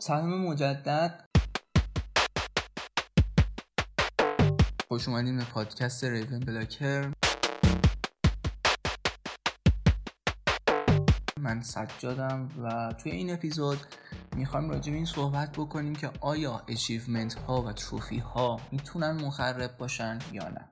سلام مجدد. خوش اومدیم به پادکست ریون بلاکر من سجادم و توی این اپیزود می‌خوایم راجع به این صحبت بکنیم که آیا اچیومنت ها و تروفی ها می‌تونن مخرب باشن یا نه.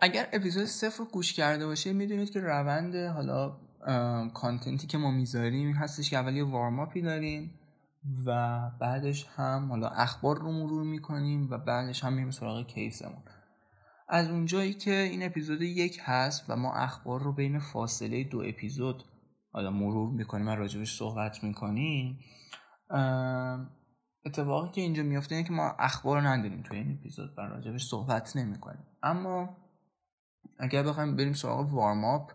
اگر اپیزود صفر رو گوش کرده باشه می‌دونید که روند حالا کانتنتی که ما می‌ذاریم هستش که اول یه وارماپی داریم و بعدش هم حالا اخبار رو مرور می‌کنیم و بعدش هم میریم سراغ کیسمون از اونجایی که این اپیزود یک هست و ما اخبار رو بین فاصله دو اپیزود حالا مرور می‌کنیم و راجبش صحبت می‌کنیم اتفاقی که اینجا میفته اینه که ما اخبار نداریم توی این اپیزود و راجبش صحبت نمی‌کنیم. اما اگر بخوایم بریم سراغ وارماپ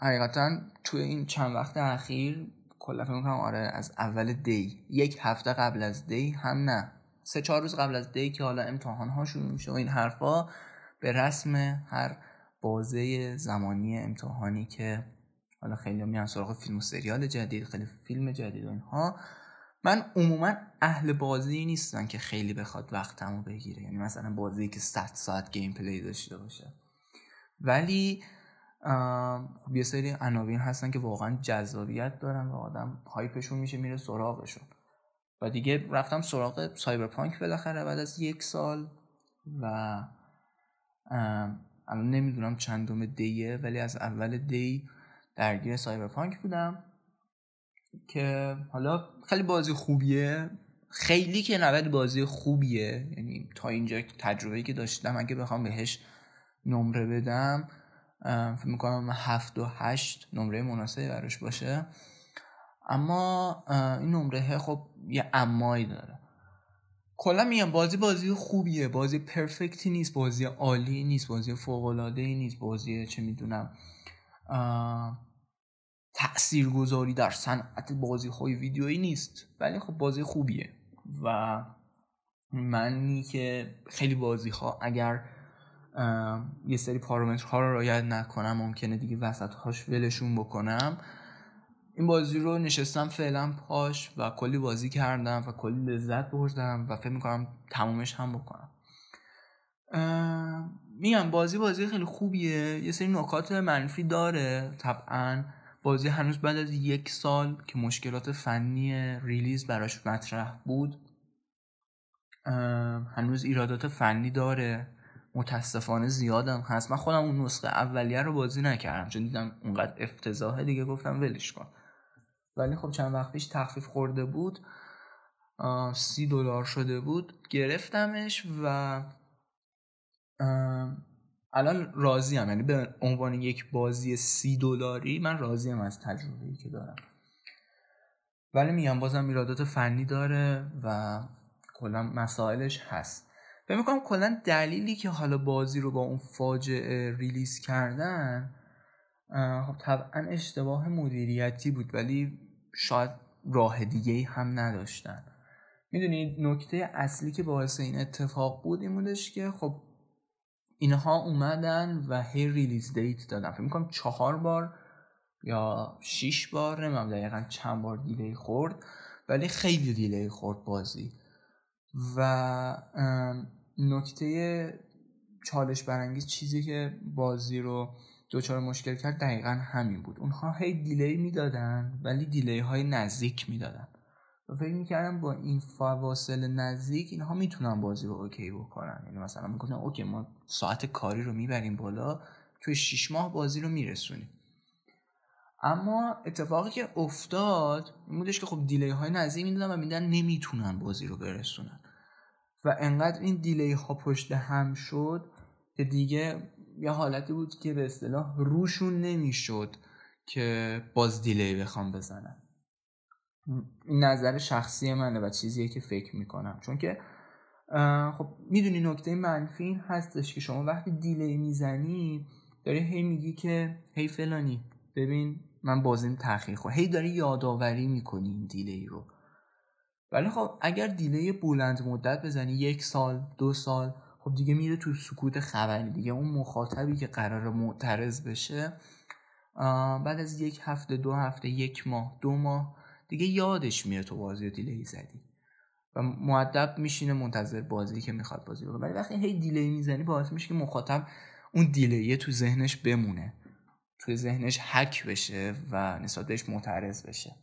حقیقتا توی این چند وقت اخیر کلا فکر می‌کنم آره از اول دی یک هفته قبل از دی هم نه. سه چهار روز قبل از دی که حالا امتحان ها شروع میشه و این حرفا به رسم هر بازه زمانی امتحانی که حالا خیلی میان سراغ فیلم و سریال جدید خیلی فیلم جدید و اینها. من عموما اهل بازی نیستم که خیلی بخواد وقتمو بگیره. یعنی مثلا بازی که 100 ساعت گیم پلی داشته باشه. ولی خب یه سری عناوین هستن که واقعا جذابیت دارن و آدم هایپشون میشه میره سراغشون. و دیگه رفتم سراغ سایبرپانک بالاخره بعد از یک سال و الان نمی‌دونم چندم دیه ولی از اول دی درگیر سایبرپانک بودم. که حالا خیلی بازی خوبیه. خیلی که نبود بازی خوبیه. یعنی تا اینجا تجربه که داشتم اگه بخوام بهش نمره بدم فکر می‌کنم هفت و هشت نمره مناسبی براش باشه. اما این نمره خب یه امایی داره. کلا میگم بازی بازی خوبیه. بازی پرفکتی نیست بازی عالی نیست بازی فوق العاده نیست بازی چه می‌دونم تاثیرگذاری در صنعت بازی های ویدیویی نیست. ولی خب بازی خوبیه. و منی که خیلی بازی ها اگر یه سری پارامترها رو رعایت نکنم ممکنه دیگه وسط هاش ولشون بکنم. این بازی رو نشستم فعلا پاش و کلی بازی کردم و کلی لذت بردم و فکر می‌کنم تمومش هم بکنم. میگم بازی بازی خیلی خوبیه. یه سری نکات منفی داره. طبعا بازی هنوز بعد از یک سال که مشکلات فنی ریلیز براش مطرح بود هنوز ایرادات فنی داره. متاسفانه زیادم هست. من خودم اون نسخه اولیه رو بازی نکردم. چون دیدم اونقدر افتضاحه دیگه گفتم ولش کن. ولی خب چند وقت پیش تخفیف خورده بود. سی دلار شده بود. گرفتمش و الان راضیم یعنی به عنوان یک بازی سی دلاری من راضیم از تجربه که دارم. ولی میگم بازم ایرادات فنی داره و کلا مسائلش هست. فکر می‌کنم کلا دلیلی که حالا بازی رو با اون فاجعه release کردن خب طبعا اشتباه مدیریتی بود ولی شاید راه دیگه هم نداشتن. می‌دونید نکته اصلی که باعث این اتفاق بود این بودش که خب اینها اومدن و هی release date دادن. فکر می‌کنم چهار بار یا شیش بار نمی‌دونم دقیقا چند بار delay خورد ولی خیلی delay خورد بازی. و نکته چالش برانگیز چیزی که بازی رو دوچار مشکل کرد دقیقا همین بود. اونها هی delay می‌دادن ولی delay های نزدیک می‌دادن. و فکر می‌کردن با این فواصل نزدیک اینها می‌تونن بازی رو OK بکنن. یعنی مثلا می‌گفتن OK ما ساعت کاری رو می‌بریم بالا توی شیش ماه بازی رو میرسونیم. اما اتفاقی که افتاد این بودش که خب دیلی های نزدیک می‌دادن و میدن نمی‌تونن بازی رو برسونن. و انقدر این دیلی ها پشت هم شد که دیگه یه حالتی بود که به اصطلاح روشون نمی‌شد که باز دیلی بخوام بزنن. این نظر شخصی منه و چیزیه که فکر می‌کنم. چون که خب می‌دونی نکته منفی این هستش که شما وقتی دیلی می‌زنی داری هی میگی که هی فلانی ببین من بازیم تاخیر خود هی داری یادآوری می‌کنی این دیلی رو. ولی خب اگر دیلی بلند مدت بزنی یک سال دو سال خب دیگه میره تو سکوت خبری دیگه اون مخاطبی که قرار معترض بشه بعد از یک هفته دو هفته یک ماه دو ماه دیگه یادش میره تو بازی رو دیلی زدی. و معدب میشینه منتظر بازی که می‌خواد بازی بکنه. ولی وقتی هی دیلی می‌زنی باعث میشه که مخاطب اون دیلیه تو ذهنش بمونه. توی ذهنش حک بشه و نسبت بهش معترض بشه.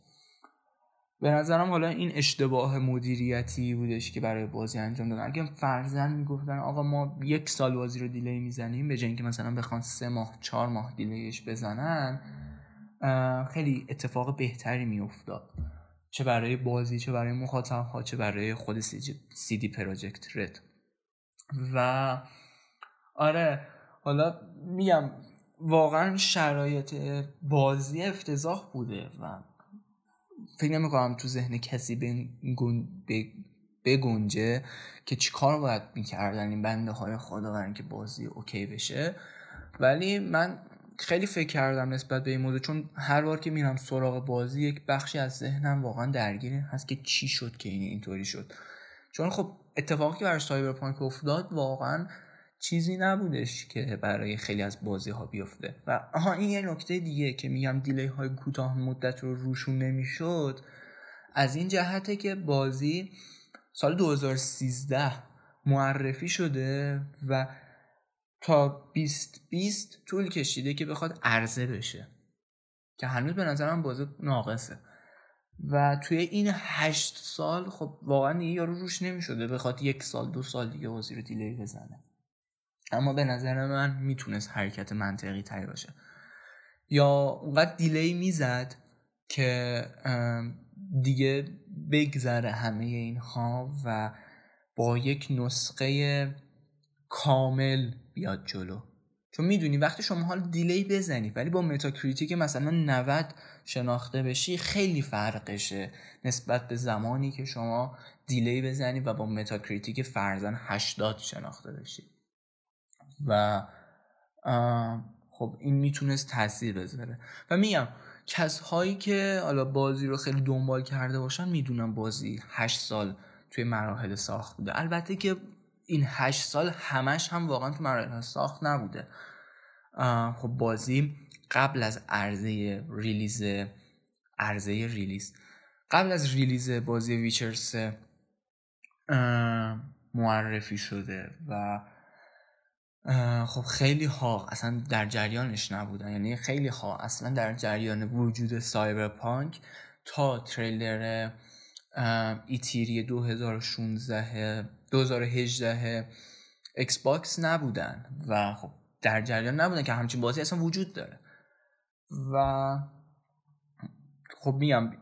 به نظرم حالا این اشتباه مدیریتی بودش که برای بازی انجام دادن. اگه فرزن می‌گفتن آقا ما یک سال بازی رو دیلی می‌زنیم به جای که مثلا بخوان سه ماه چهار ماه دیلیش بزنن خیلی اتفاق بهتری میافتاد. چه برای بازی چه برای مخاطب ها چه برای خود سی دی پروژکت رد. و آره حالا میگم واقعا شرایط بازی افتضاح بوده و فکر نمی کنم تو ذهن کسی بگنجه که چیکار باید می‌کردن این بنده های خدا برای که بازی اوکی بشه. ولی من خیلی فکر کردم نسبت به این موضوع چون هر بار که میرم سراغ بازی یک بخشی از ذهنم واقعا درگیر هست که چی شد که این اینطوری شد. چون خب اتفاقی که برای سایبرپانک افتاد واقعا چیزی نبودش که برای خیلی از بازی ها بیفته. و آها این یه نکته دیگه که میگم دیلی های کوتاه مدت رو روشون نمی‌شد. از این جهته که بازی سال 2013 معرفی شده و تا 2020 طول کشیده که بخواد عرضه بشه. که هنوز به نظرم بازی ناقصه. و توی این هشت سال خب واقعا دیگه یارو روش نمی‌شده بخواد یک سال دو سال دیگه بازی رو delay بزنه. اما به نظر من می‌تونست حرکت منطقی تری باشه. یا اونقدر delay می‌زد که دیگه بگذره همه اینها و با یک نسخه کامل بیاد جلو. چون می‌دونی وقتی شما حالا delay بزنی ولی با Metacritic مثلا 90 شناخته بشی خیلی فرقشه نسبت به زمانی که شما delay بزنی و با Metacritic فرضا 80 شناخته بشی. و خب این می‌تونست تاثیر بذاره. و میگم کسهایی که حالا بازی رو خیلی دنبال کرده باشن می‌دونن بازی هشت سال توی مراحل ساخت بوده. البته که این هشت سال همش هم واقعا توی مراحل ساخت نبوده. خب بازی قبل از عرضه release عرضه release قبل از release بازی Witcher 3 معرفی شده و خب خیلی ها اصلا در جریانش نبودن. یعنی خیلی ها اصلا در جریان وجود Cyberpunk تا تریلر E3 2016 2018 Xbox نبودن و خب در جریان نبودن که همچین بازی اصلا وجود داره. و خب میگم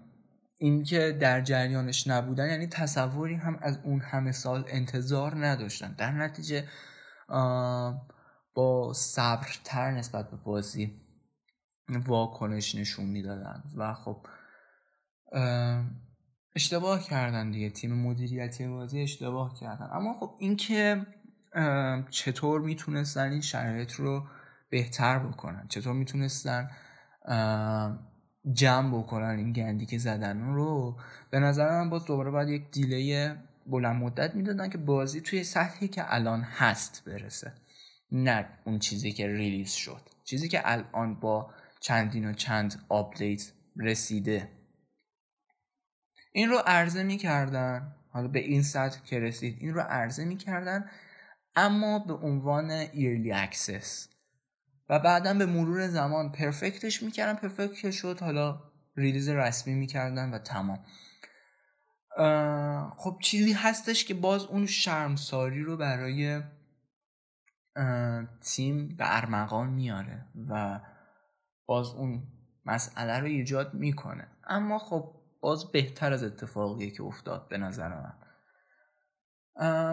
اینکه در جریانش نبودن یعنی تصوری هم از اون همه سال انتظار نداشتن. در نتیجه با صبرتر نسبت به بازی واکنش نشون می‌دادن. و خب اشتباه کردن دیگه. تیم مدیریتی بازی اشتباه کردن. اما خب اینکه چطور می‌تونستن این شرایط رو بهتر بکنن؟ چطور می‌تونستن جمع بکنن این گندی که زدن رو؟ به نظر من باز دوباره باید یک delay بلند مدت می‌دادن که بازی توی سطحی که الان هست برسه. نه اون چیزی که release شد. چیزی که الان با چندین و چند update رسیده. این رو عرضه می‌کردن. حالا به این سطح که رسید این رو عرضه می‌کردن اما به عنوان early access و بعدا به مرور زمان perfect ش می‌کردن perfect که شد حالا release رسمی می‌کردن و تمام. خب چیزی هستش که باز اون شرمساری رو برای تیم به ارمغان میاره و باز اون مسئله رو ایجاد می‌کنه. اما خب باز بهتر از اتفاقیه که افتاد به نظر من.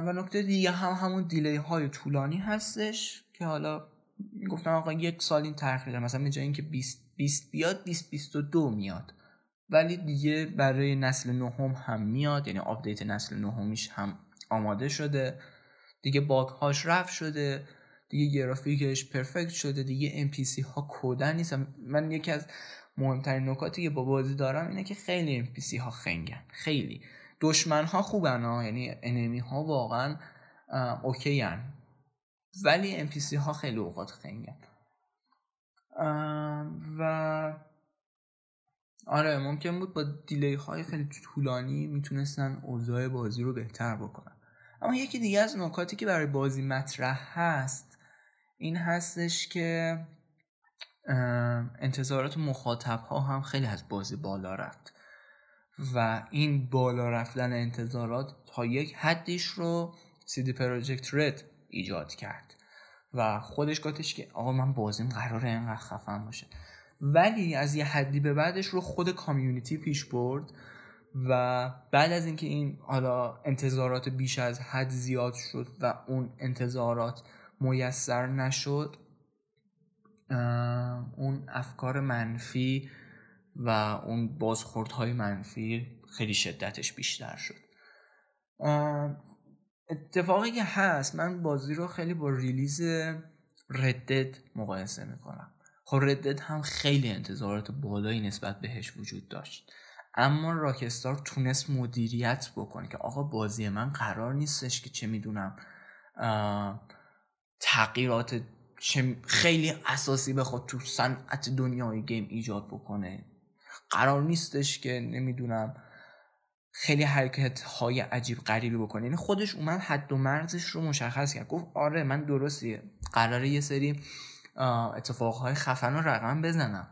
و نکته دیگه هم همون delay های طولانی هستش که حالا گفتم آقا یک سال این تاخیر مثلا به اینکه 20 20 بیاد 20 22 میاد. ولی دیگه برای نسل نهم هم میاد یعنی update نسل نهمیش هم آماده شده. دیگه bug هاش رفع شده دیگه گرافیکش perfect شده دیگه NPC ها کودن نیستن من یکی از مهمترین نکاتی که با بازی دارم اینه که خیلی NPC ها خنگن. خیلی. دشمن ها خوبن ها یعنی enemy ها واقعا اوکی هن. ولی NPC ها خیلی اوقات خنگن. و آره ممکن بود با delay های خیلی طولانی می‌تونستن اوضاع بازی رو بهتر بکنن. اما یکی دیگه از نکاتی که برای بازی مطرح هست این هستش که انتظارات مخاطب ها هم خیلی از بازی بالا رفت. و این بالا رفتن انتظارات تا یک حدیش رو سیدی پروژکت رد ایجاد کرد. و خودش گفتش که آقا من بازیم قراره اینقدر خفن باشه. ولی از یه حدی به بعدش رو خود کامیونیتی پیش برد و بعد از اینکه این حالا انتظارات بیش از حد زیاد شد و اون انتظارات میسر نشد اون افکار منفی و اون بازخوردهای منفی خیلی شدتش بیشتر شد. اتفاقی که هست من بازی رو خیلی با ریلیز ردد مقایسه می‌کنم. خب ردد هم خیلی انتظارات بالایی نسبت بهش وجود داشت. اما راکستار تونست مدیریت بکنه که آقا بازی من قرار نیستش که چه می‌دونم تغییرات خیلی اساسی بخواد تو صنعت دنیای گیم ایجاد بکنه. قرار نیستش که نمی‌دونم خیلی حرکت های عجیب غریبی بکنه. یعنی خودش اومد حد و مرزش رو مشخص کرد. گفت آره من درستی قراره یه سری اتفاقهای خفن رو رقم بزنم.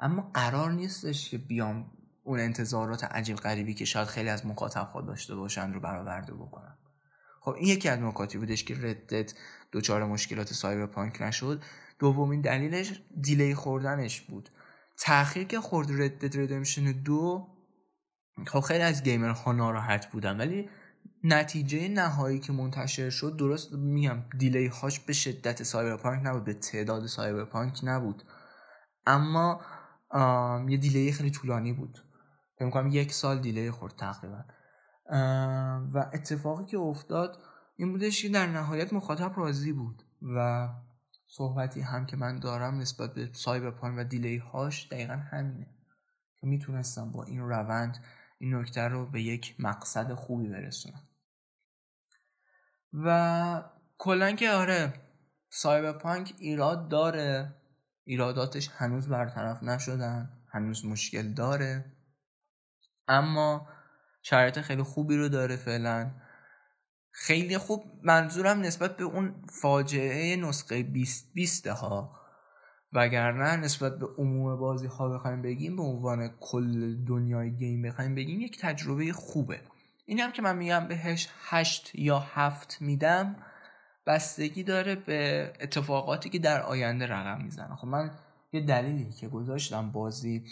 اما قرار نیستش که بیام اون انتظارات عجیب غریبی که شاید خیلی از مخاطب داشته باشن رو برآورده بکنم. خب این یکی از نکاتی بودش که رد دد دوچار مشکلات سایبرپانک نشد. دومین دلیلش delay خوردنش بود. تاخیر که خورد Red Dead Redemption دو خب خیلی از ها ناراحت بودن ولی نتیجه نهایی که منتشر شد درست میگم delay هاش به شدت سایبرپانک نبود به تعداد سایبرپانک نبود. اما یه delay خیلی طولانی بود. فکر کنم یک سال delay خورد تقریبا. و اتفاقی که افتاد این بودش که در نهایت مخاطب راضی بود و صحبتی هم که من دارم نسبت به سایبرپانک و delay هاش دقیقا همینه. که می‌تونستم با این روند این نکته رو به یک مقصد خوبی برسونم. و کلا که آره سایبرپانک ایراد داره. ایراداتش هنوز برطرف نشدن هنوز مشکل داره. اما شرایط خیلی خوبی رو داره فعلا. خیلی خوب منظورم نسبت به اون فاجعه نسخه 20 20 ها وگرنه نسبت به عموم بازی ها بخوایم بگیم به عنوان کل دنیای گیم بخوایم بگیم یک تجربه خوبه. این هم که من میگم بهش هشت یا هفت میدم بستگی داره به اتفاقاتی که در آینده رقم می‌زنه. خب من یه دلیلی که گذاشتم بازی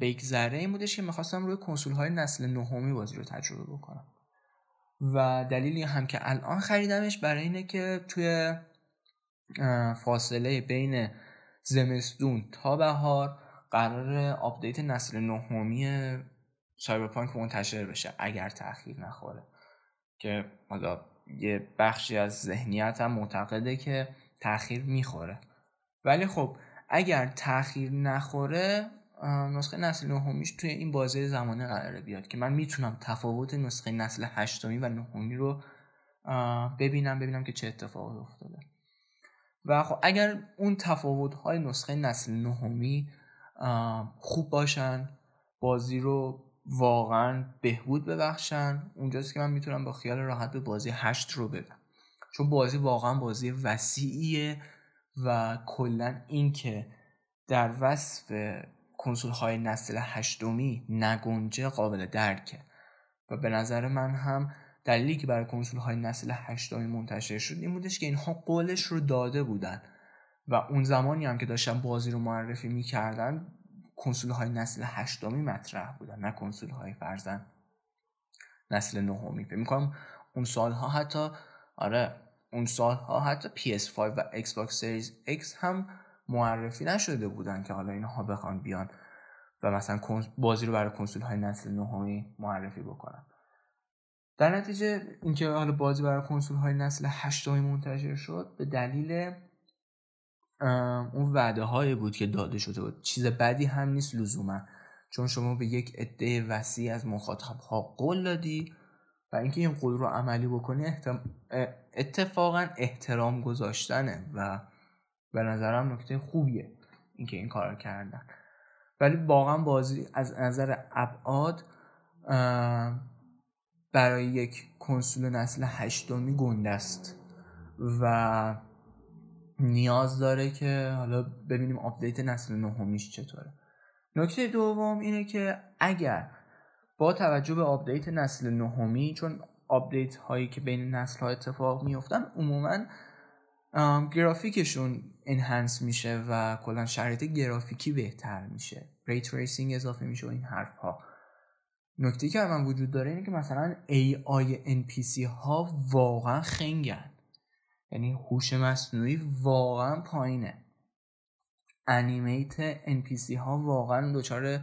بگذره این بودش که می‌خواستم روی کنسول های نسل نهمی بازی رو تجربه بکنم. و دلیلی هم که الان خریدمش برای اینه که توی فاصله بین زمستون تا بهار قرار update نسل نهمی سایبرپانک منتشر بشه اگر تاخیر نخوره. که حالا یه بخشی از ذهنیت هم معتقده که تاخیر می‌خوره. ولی خب اگر تاخیر نخوره نسخه نسل نهمیش توی این بازه زمانه قراره بیاد که من می‌تونم تفاوت نسخه نسل هشتمی و نهمی رو ببینم ببینم که چه اتفاقی افتاده. و خب اگر اون تفاوت های نسخه نسل نهمی خوب باشن بازی رو واقعا بهبود ببخشن اونجاست که من می‌تونم با خیال راحت به بازی هشت رو بدم. چون بازی واقعا بازی وسیعیه و کلا اینکه در وصف کنسول های نسل هشتمی نگنجه قابل درکه و به نظر من هم دلیلی که برای کنسول های نسل هشتمی منتشر شد این بودش که اینها قولش رو داده بودن. و اون زمانی هم که داشتن بازی رو معرفی می‌کردن کنسول های نسل هشتمی مطرح بودن نه کنسول های فرزن نسل نهمی فکر می‌کنم اون سالها حتی آره اون سالها حتی PS5 و Xbox Series X هم معرفی نشده بودن که حالا اینها بخوان بیان و مثلا بازی رو برای کنسول های نسل نهمی معرفی بکنن. در نتیجه اینکه حالا بازی برای کنسول های نسل هشتمی منتشر شد به دلیل اون وعده های بود که داده شده بود. چیز بدی هم نیست لزوما. چون شما به یک عده وسیع از مخاطب ها قول دادی و اینکه این قول رو عملی بکنی اتفاقا احترام گذاشتنه و به نظرم نکته خوبیه اینکه این کار کردن. ولی واقعا بازی از نظر ابعاد برای یک کنسول نسل هشتمی گنده است و نیاز داره که حالا ببینیم update نسل نهمیش چطوره. نکته دوم اینه که اگر با توجه به update نسل نهمی چون update هایی که بین نسل ها اتفاق میفتن عموما گرافیکشون enhance میشه و کلا شرایط گرافیکی بهتر میشه. ray tracing اضافه میشه و این حرف ها نکته که من وجود داره اینه که مثلا AI NPC ها واقعا خنگن. یعنی هوش مصنوعی واقعا پایینه. animate NPC ها واقعا دچار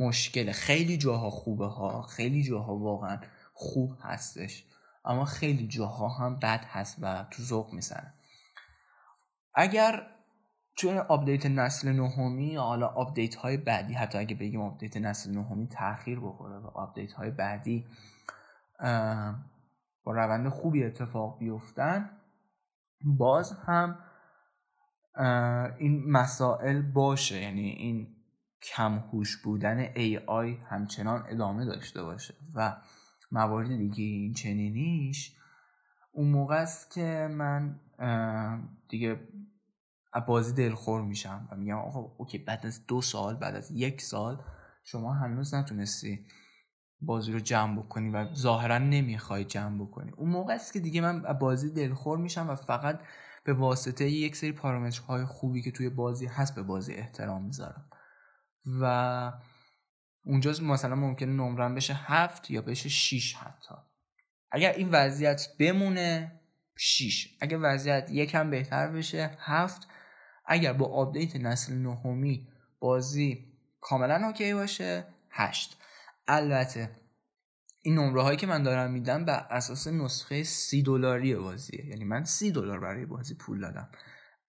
مشکله. خیلی جاها خوبه ها. خیلی جاها واقعا خوب هستش. اما خیلی جاها هم بد هست و تو ذوق می‌زنه. اگر توی update نسل نهمی حالا update های بعدی حتی اگه بگیم update نسل نهمی تاخیر بخوره و update های بعدی با روند خوبی اتفاق بیفتن باز هم این مسائل باشه. یعنی این کمهوش بودن AI همچنان ادامه داشته باشه و موارد دیگه این چنینیش اون موقع است که من دیگه بازی دلخور میشم و میگم آقا اوکی بعد از دو سال بعد از یک سال شما هنوز نتونستی بازی رو جمع بکنی و ظاهرا نمی‌خوای جمع بکنی. اون موقع است که دیگه من بازی دلخور میشم و فقط به واسطه یک سری پارامترهای خوبی که توی بازی هست به بازی احترام می‌ذارم. و اونجا مثلا ممکنه نمرم بشه هفت یا بشه شیش حتی. اگر این وضعیت بمونه شیش. اگر وضعیت یکم بهتر بشه هفت. اگر با آپدیت نسل نهمی بازی کاملا اوکی باشه هشت. البته این نمره هایی که من دارم میدم بر اساس نسخه سی دلاری بازیه. یعنی من سی دلار برای بازی پول دادم.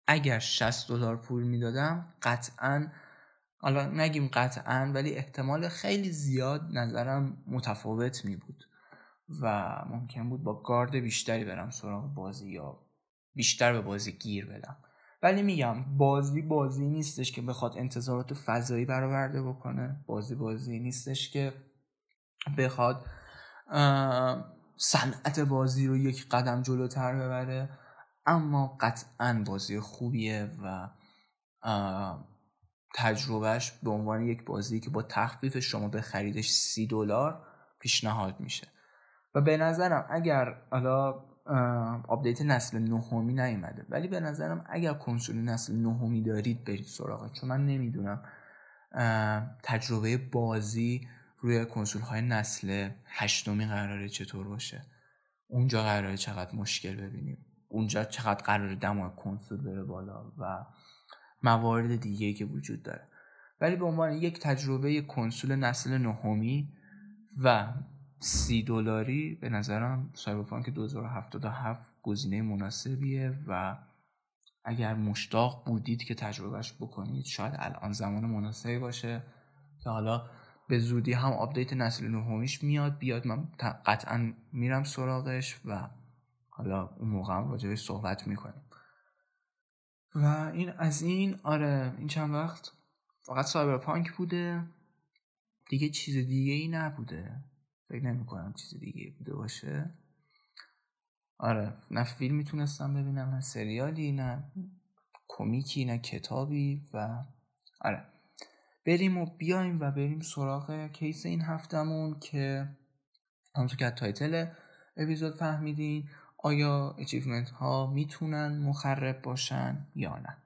اگر 60 دلار پول می‌دادم قطعا حالا نگیم قطعا ولی احتمال خیلی زیاد نظرم متفاوت می بود و ممکن بود با گارد بیشتری برم سراغ بازی یا بیشتر به بازی گیر بدم. ولی میگم بازی بازی نیستش که بخواد انتظارات فضایی برآورده بکنه. بازی بازی نیستش که بخواد صنعت بازی رو یک قدم جلوتر ببره. اما قطعا بازی خوبیه و تجربهش به عنوان یک بازی که با تخفیف شما به خریدش سی دلار پیشنهاد میشه. به نظرم اگر حالا update نسل نهمی نیومده ولی به نظرم اگر کنسول نسل نهمی دارید برید سراغ. چون من نمی‌دونم تجربه بازی روی کنسول های نسل هشتمی قراره چطور باشه. اونجا قراره چقدر مشکل ببینیم. اونجا چقدر قراره دمای کنسول بره بالا و موارد دیگه که وجود داره. ولی به عنوان یک تجربه کنسول نسل نهمی و سی دلاری به نظرم سایبرپانک 2077 گزینه مناسبیه و اگر مشتاق بودید که تجربهش بکنید شاید الان زمان مناسبی باشه که حالا به زودی هم update نسل نهمیش میاد بیاد من قطعا میرم سراغش و حالا اون موقع هم راجبش صحبت می‌کنیم. و این از این آره این چند وقت فقط سایبرپانک بوده دیگه چیز دیگه ای نبوده. فکر نمی کنم چیز دیگه بوده باشه. آره نه فیلم می‌تونستم ببینم نه سریالی نه کمیکی نه کتابی و آره. بریم و بیایم و بریم سراغ case این هفتمون که همونطور که title episode فهمیدین آیا achievement ها می‌تونن مخرب باشن یا نه.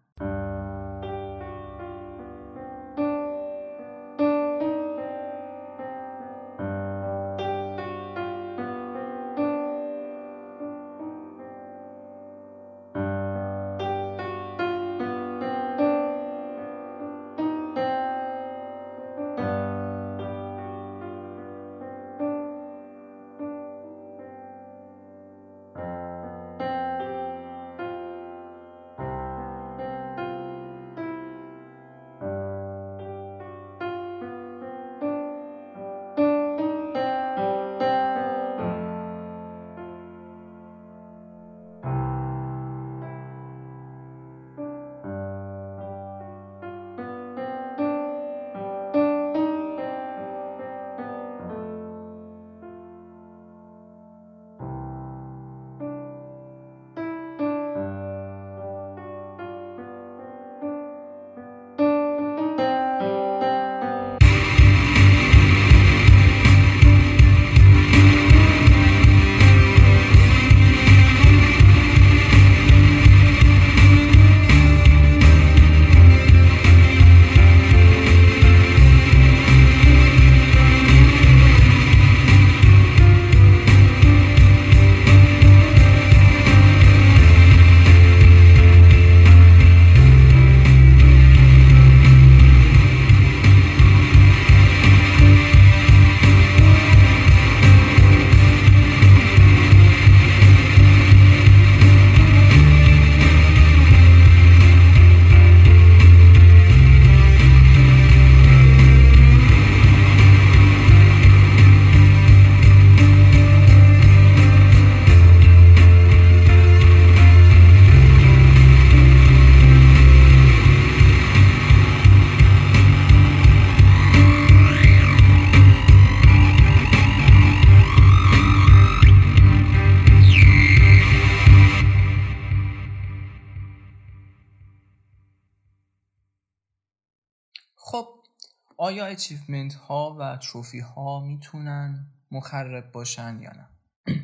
آیا achievement ها و trophy ها می‌تونن مخرب باشن یا نه؟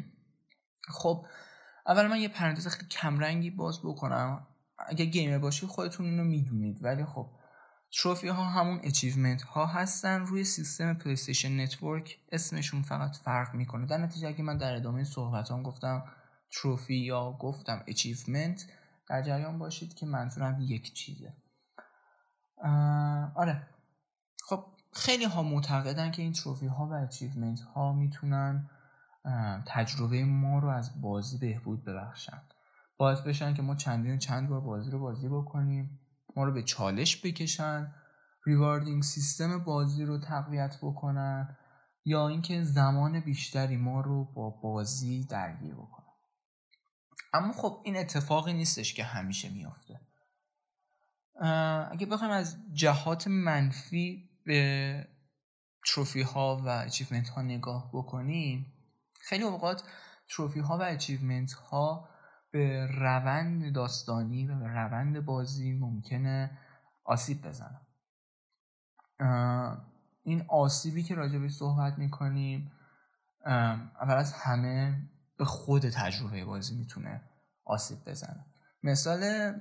خب اول من یه پرانتز خیلی کمرنگی باز بکنم. اگه gamer باشی خودتون اینو می‌دونید. ولی خب trophy ها همون achievement ها هستن. روی سیستم PlayStation Network اسمشون فقط فرق می‌کنه. در نتیجه اگه من در ادامه صحبت هم گفتم trophy یا گفتم achievement در جریان باشید که منظورم یک چیزه. آره. خیلی ها معتقدن که این trophy ها و achievement ها می‌تونن تجربه ما رو از بازی بهبود ببخشن. باعث بشن که ما چندین چند بار بازی رو بازی بکنیم ما رو به چالش بکشن rewarding system بازی رو تقویت بکنن یا اینکه زمان بیشتری ما رو با بازی درگیر بکنن. اما خب این اتفاقی نیستش که همیشه میافته. اگه بخوایم از جهات منفی به trophy ها و achievement ها نگاه بکنیم خیلی اوقات trophy ها و achievement ها به روند داستانی و به روند بازی ممکنه آسیب بزنن. این آسیبی که راجع صحبت می‌کنیم اول از همه به خود تجربه بازی می‌تونه آسیب بزنه. مثال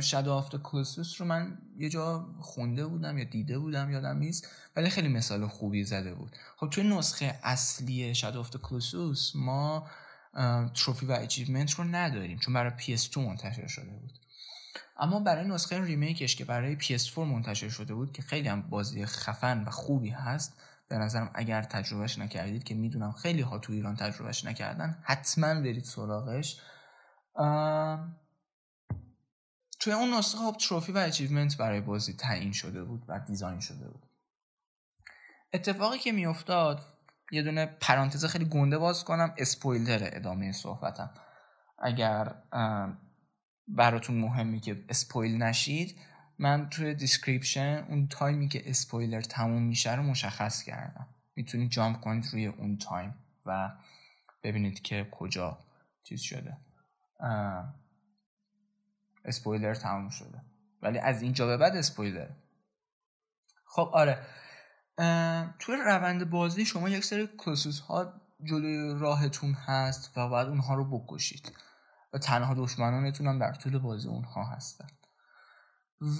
Shadow of the Colossus رو من یه جا خونده بودم یا دیده بودم یادم نیست ولی خیلی مثال خوبی زده بود. خب توی نسخه اصلی Shadow of the Colossus ما trophy و achievement رو نداریم چون برای PS2 منتشر شده بود. اما برای نسخه remake ش که برای PS4 منتشر شده بود که خیلی هم بازی خفن و خوبی هست به نظرم اگر تجربهش نکردید که می‌دونم خیلی ها تو ایران تجربهش نکردن حتما برید سراغش. توی اون نسخه خب trophy و achievement برای بازی تعیین شده بود و design شده بود. اتفاقی که میافتاد یه دونه پرانتز خیلی گنده باز کنم اسپویلر ادامه صحبتم. اگر براتون مهمه که spoil نشید من توی description اون time ی که اسپویلر تموم میشه رو مشخص کردم. می‌تونید jump کنید روی اون time و ببینید که کجا چیز شده. اسپویلر تموم شده. ولی از اینجا به بعد اسپویلر. خب آره. توی روند بازی شما یک سری کلوسوس ها جلوی راهتون هست و باید اونها رو بکشید. و تنها دشمنانتون هم در طول بازی اونها هستن.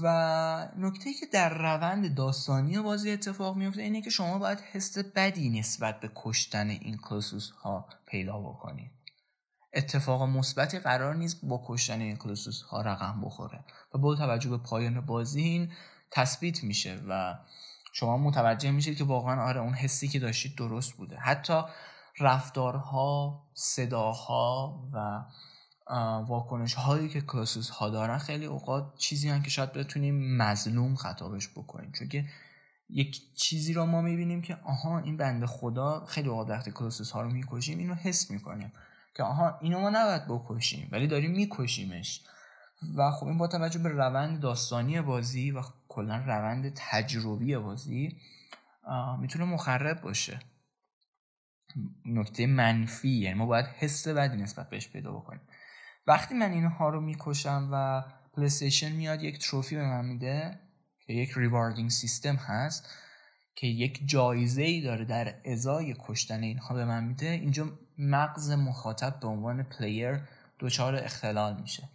و نکته که در روند داستانی بازی اتفاق میفته اینه که شما باید حس بدی نسبت به کشتن این کلوسوس ها پیدا بکنید. اتفاق مثبتی قرار نیست با کشتن این کلوسوس ها رقم بخوره. و با توجه به پایان بازی این تثبیت میشه و شما متوجه میشید که واقعا آره اون حسی که داشتید درست بوده. حتی رفتارها صداها و واکنش هایی که کلاسوس ها دارن خیلی اوقات چیزی هم که شاید بتونیم مظلوم خطابش بکنیم. چون که یک چیزی رو ما می‌بینیم که آها این بنده خدا خیلی اوقات وقتی کلاسوس ها رو می‌کشیم اینو حس می‌کنیم. که آها اینو ما نباید بکشیم ولی داریم میکشیمش. و خب این با توجه به روند داستانی بازی و کلا روند تجربی بازی می‌تونه مخرب باشه. نکته منفی یعنی ما باید حس بدی نسبت بهش پیدا بکنیم. وقتی من اینها رو می‌کشم و PlayStation میاد یک trophy به من میده که یک rewarding system هست که یک جایزه ای داره در ازای کشتن اینها به من میده اینجا مغز مخاطب به عنوان player دچار اختلال میشه.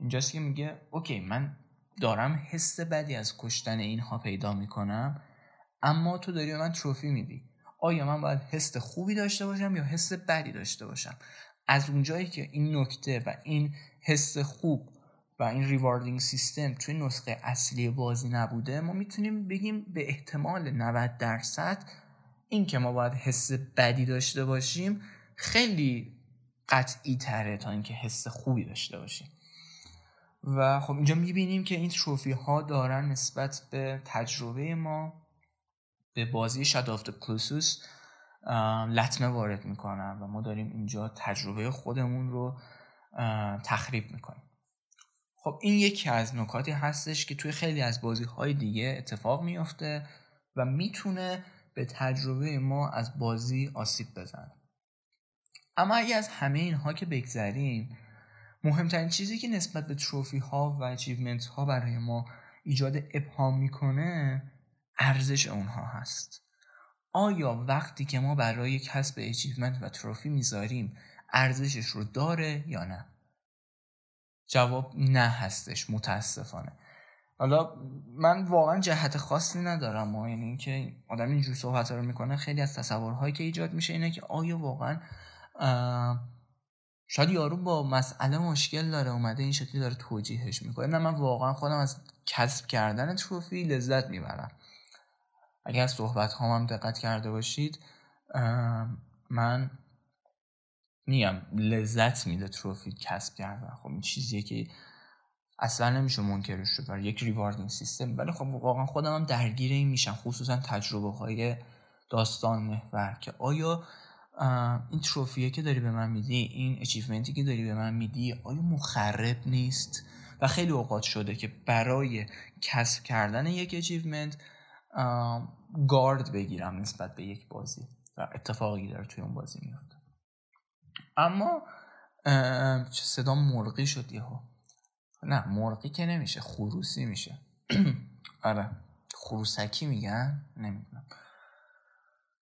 اینجاست که میگه اوکی من دارم حس بدی از کشتن اینها پیدا می‌کنم اما تو داری من تروفی میدی. آیا من باید حس خوبی داشته باشم یا حس بدی داشته باشم؟ از اونجایی که این نکته و این حس خوب و این ریواردینگ سیستم توی نسخه اصلی بازی نبوده ما می‌تونیم بگیم به احتمال 90 درصد این که ما باید حس بدی داشته باشیم خیلی قطعی تره تا اینکه حس خوبی داشته باشیم. و خب اینجا می‌بینیم که این تروفی ها دارن نسبت به تجربه ما به بازی آف کلوسوس لطمه وارد می‌کنن و ما داریم اینجا تجربه خودمون رو تخریب می‌کنیم. خب این یکی از نکاتی هستش که توی خیلی از بازی های دیگه اتفاق میافته و می‌تونه به تجربه ما از بازی آسیب بزنه. اما اگه از همه اینها که بگذریم مهمترین چیزی که نسبت به trophy ها و achievement ها برای ما ایجاد ابهام می‌کنه ارزش اونها هست. آیا وقتی که ما برای کسب achievement و trophy می‌ذاریم ارزشش رو داره یا نه؟ جواب نه هستش متاسفانه. حالا من واقعا جهت خاصی ندارم ما یعنی اینکه آدم اینجور صحبت رو می‌کنه خیلی از تصورهایی که ایجاد میشه اینه که آیا واقعا شاید یارو با مسئله مشکل داره اومده این شکلی داره توجیهش می‌کنه. نه من واقعا خودم از کسب کردن تروفی لذت می‌برم. اگر از صحبت هم دقت کرده باشید من میم لذت میده تروفی کسب کردن. خب این چیزیه که اصلا نمیشه منکرش شد برای یک rewarding system ولی خب واقعا خودم هم درگیر این میشم خصوصا تجربه های داستان محور که آیا این trophy ه که داری به من میدی این achievement ی که داری به من میدی آیا مخرب نیست؟ و خیلی اوقات شده که برای کسب کردن یک achievement گارد بگیرم نسبت به یک بازی و اتفاقی داره توی اون بازی میفته اما چه صدا مرغی شد یهو. نه مرغی که نمیشه خروسی میشه. آره خروسکی میگن؟ نمی‌دونم.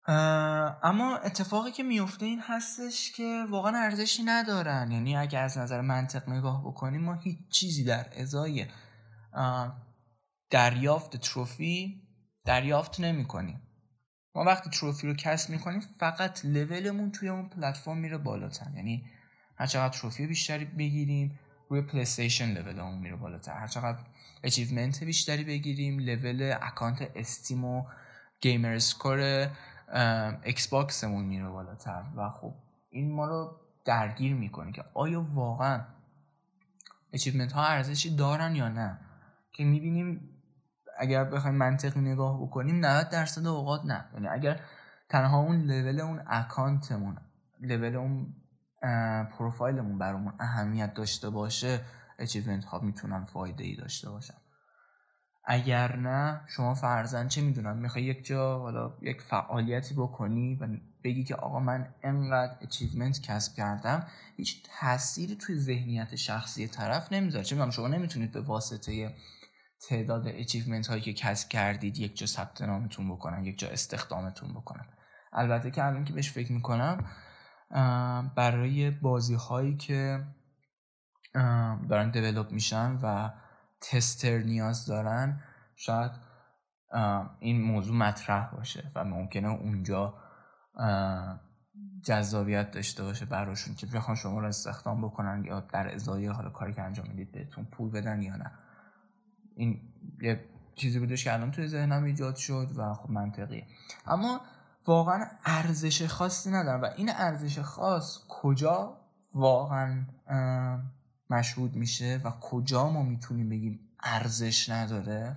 اما اتفاقی که میفته این هستش که واقعا ارزشی ندارن. یعنی اگه از نظر منطق نگاه بکنیم ما هیچ چیزی در ازای دریافت تروفی دریافت نمی کنیم ما وقتی تروفی رو کسب می‌کنیم فقط لولمون توی اون پلتفرم میره بالاتر. یعنی هر چقدر trophy بیشتری بگیریم روی PlayStation level مون میره بالاتر. هر چقدر achievement بیشتری بگیریم level account Steam و Gamerscore Xbox مون میره بالاتر و خب این ما رو درگیر می‌کنه که آیا واقعا achievement ها ارزشی دارن یا نه؟ که می‌بینیم اگر بخوایم منطقی نگاه بکنیم 90 درصد اوقات نه. یعنی اگر تنها اون level اون account مون level اون پروفایلمون برامون اهمیت داشته باشه achievement ها می‌تونن فایده ای داشته باشن. اگر نه شما فرضا چه می‌دونم می‌خوای یک جا حالا یک فعالیتی بکنی و بگی که آقا من انقدر achievement کسب کردم هیچ تأثیری توی ذهنیت شخصی طرف نمی‌ذاره. چه می‌دونم شما نمی‌تونید به واسطه تعداد اچیومنت هایی که کسب کردید یک جا ثبت نامتون بکنن یک جا استخدامتون بکنن. البته که الان که بهش فکر می‌کنم برای بازی هایی که دارن دیولوب میشن و تستر نیاز دارن شاید این موضوع مطرح باشه و ممکنه اونجا جذابیت داشته باشه براشون که بخوان شما رو استخدام بکنن یا در ازای حالا کاری که انجام می‌دید بهتون پول بدن یا نه. این یه چیزی بودش که الان توی ذهنم ایجاد شد و خب منطقیه. اما واقعا ارزش خاصی ندارم و این ارزش خاص کجا؟ واقعا مشهود میشه و کجا ما می‌تونیم بگیم ارزش نداره؟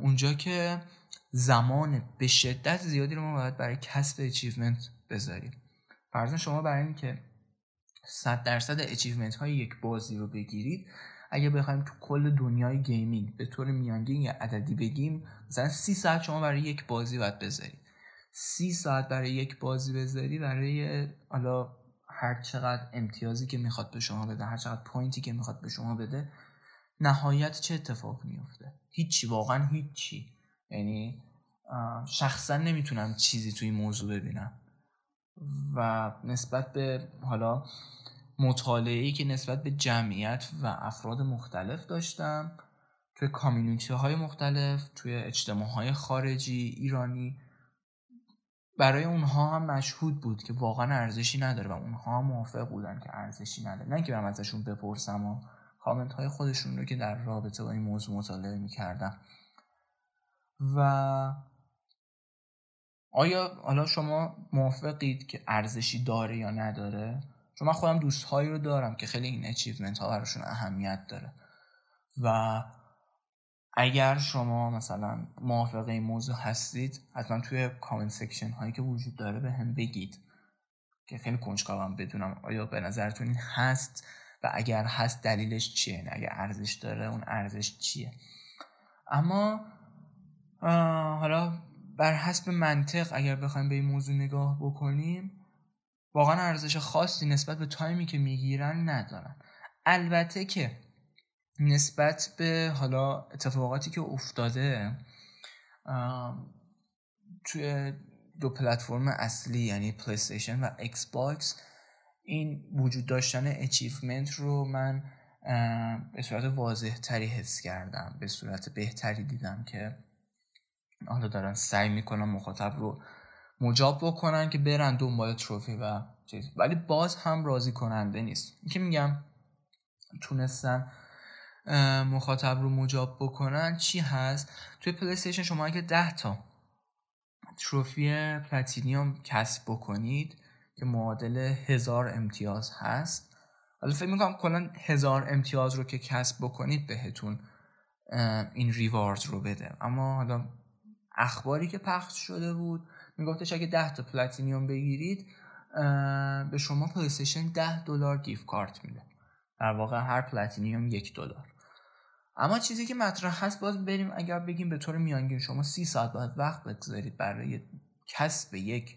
اونجا که زمان به شدت زیادی رو ما باید برای کسب اچیومنت بذاریم. فرضاً شما برای اینکه 100 درصد achievement های یک بازی رو بگیرید اگه بخوایم تو کل دنیای gaming به طور میانگین یا عددی بگیم مثلا سی ساعت شما برای یک بازی باید بذاری سی ساعت برای یک بازی بذاری برای حالا هر چقدر امتیازی که می‌خواد به شما بده هر چقدر point ی که می‌خواد به شما بده نهایت چه اتفاق میفته هیچی واقعا هیچی. یعنی شخصا نمی‌تونم چیزی توی این موضوع ببینم. و نسبت به حالا مطالعه که نسبت به جمعیت و افراد مختلف داشتم توی کامیونیتی های مختلف توی اجتماع های خارجی ایرانی برای اونها هم مشهود بود که واقعا ارزشی نداره و اونها هم موافق بودن که ارزشی نداره. نه که من ازشون بپرسم و کامنت های خودشون رو که در رابطه با این موضوع مطالعه می‌کردم. و آیا حالا شما موافقید که ارزشی داره یا نداره؟ چون من خودم دوستهایی رو دارم که خیلی این achievement ها براشون اهمیت داره. و اگر شما مثلا موافق این موضوع هستید حتما توی comment section هایی که وجود داره بهم بگید که خیلی کنجکاوم بدونم آیا به نظرتون این هست و اگر هست دلیلش چیه؟ نه اگر ارزش داره اون ارزش چیه؟ اما حالا بر حسب منطق اگر بخوایم به این موضوع نگاه بکنیم واقعا ارزش خاصی نسبت به time ی که می‌گیرن ندارن. البته که نسبت به حالا اتفاقاتی که افتاده توی دو پلتفرم اصلی یعنی Play و Xbox این وجود داشتن achievement رو من به صورت واضح تری حس کردم به صورت بهتری دیدم که حالا دارن سعی می‌کنن مخاطب رو مجاب بکنن که برن دنبال تروفی و چیز. ولی باز هم راضی کننده نیست. این که میگم تونستن مخاطب رو مجاب بکنن چی هست؟ توی پلیستیشن شما اگه ده تا تروفی پلاتینیوم کسب بکنید که معادل هزار امتیاز هست حالا فکر می‌کنم کلا هزار امتیاز رو که کسب بکنید بهتون این reward رو بده. اما حالا اخباری که پخش شده بود میگفتش اگه 10 تا platinum بگیرید به شما PlayStation 10 دلار gift card میده. در واقع هر platinum یک دلار. اما چیزی که مطرح هست باز بریم اگر بگیم به طور میانگین شما سی ساعت باید وقت بگذارید برای کسب یک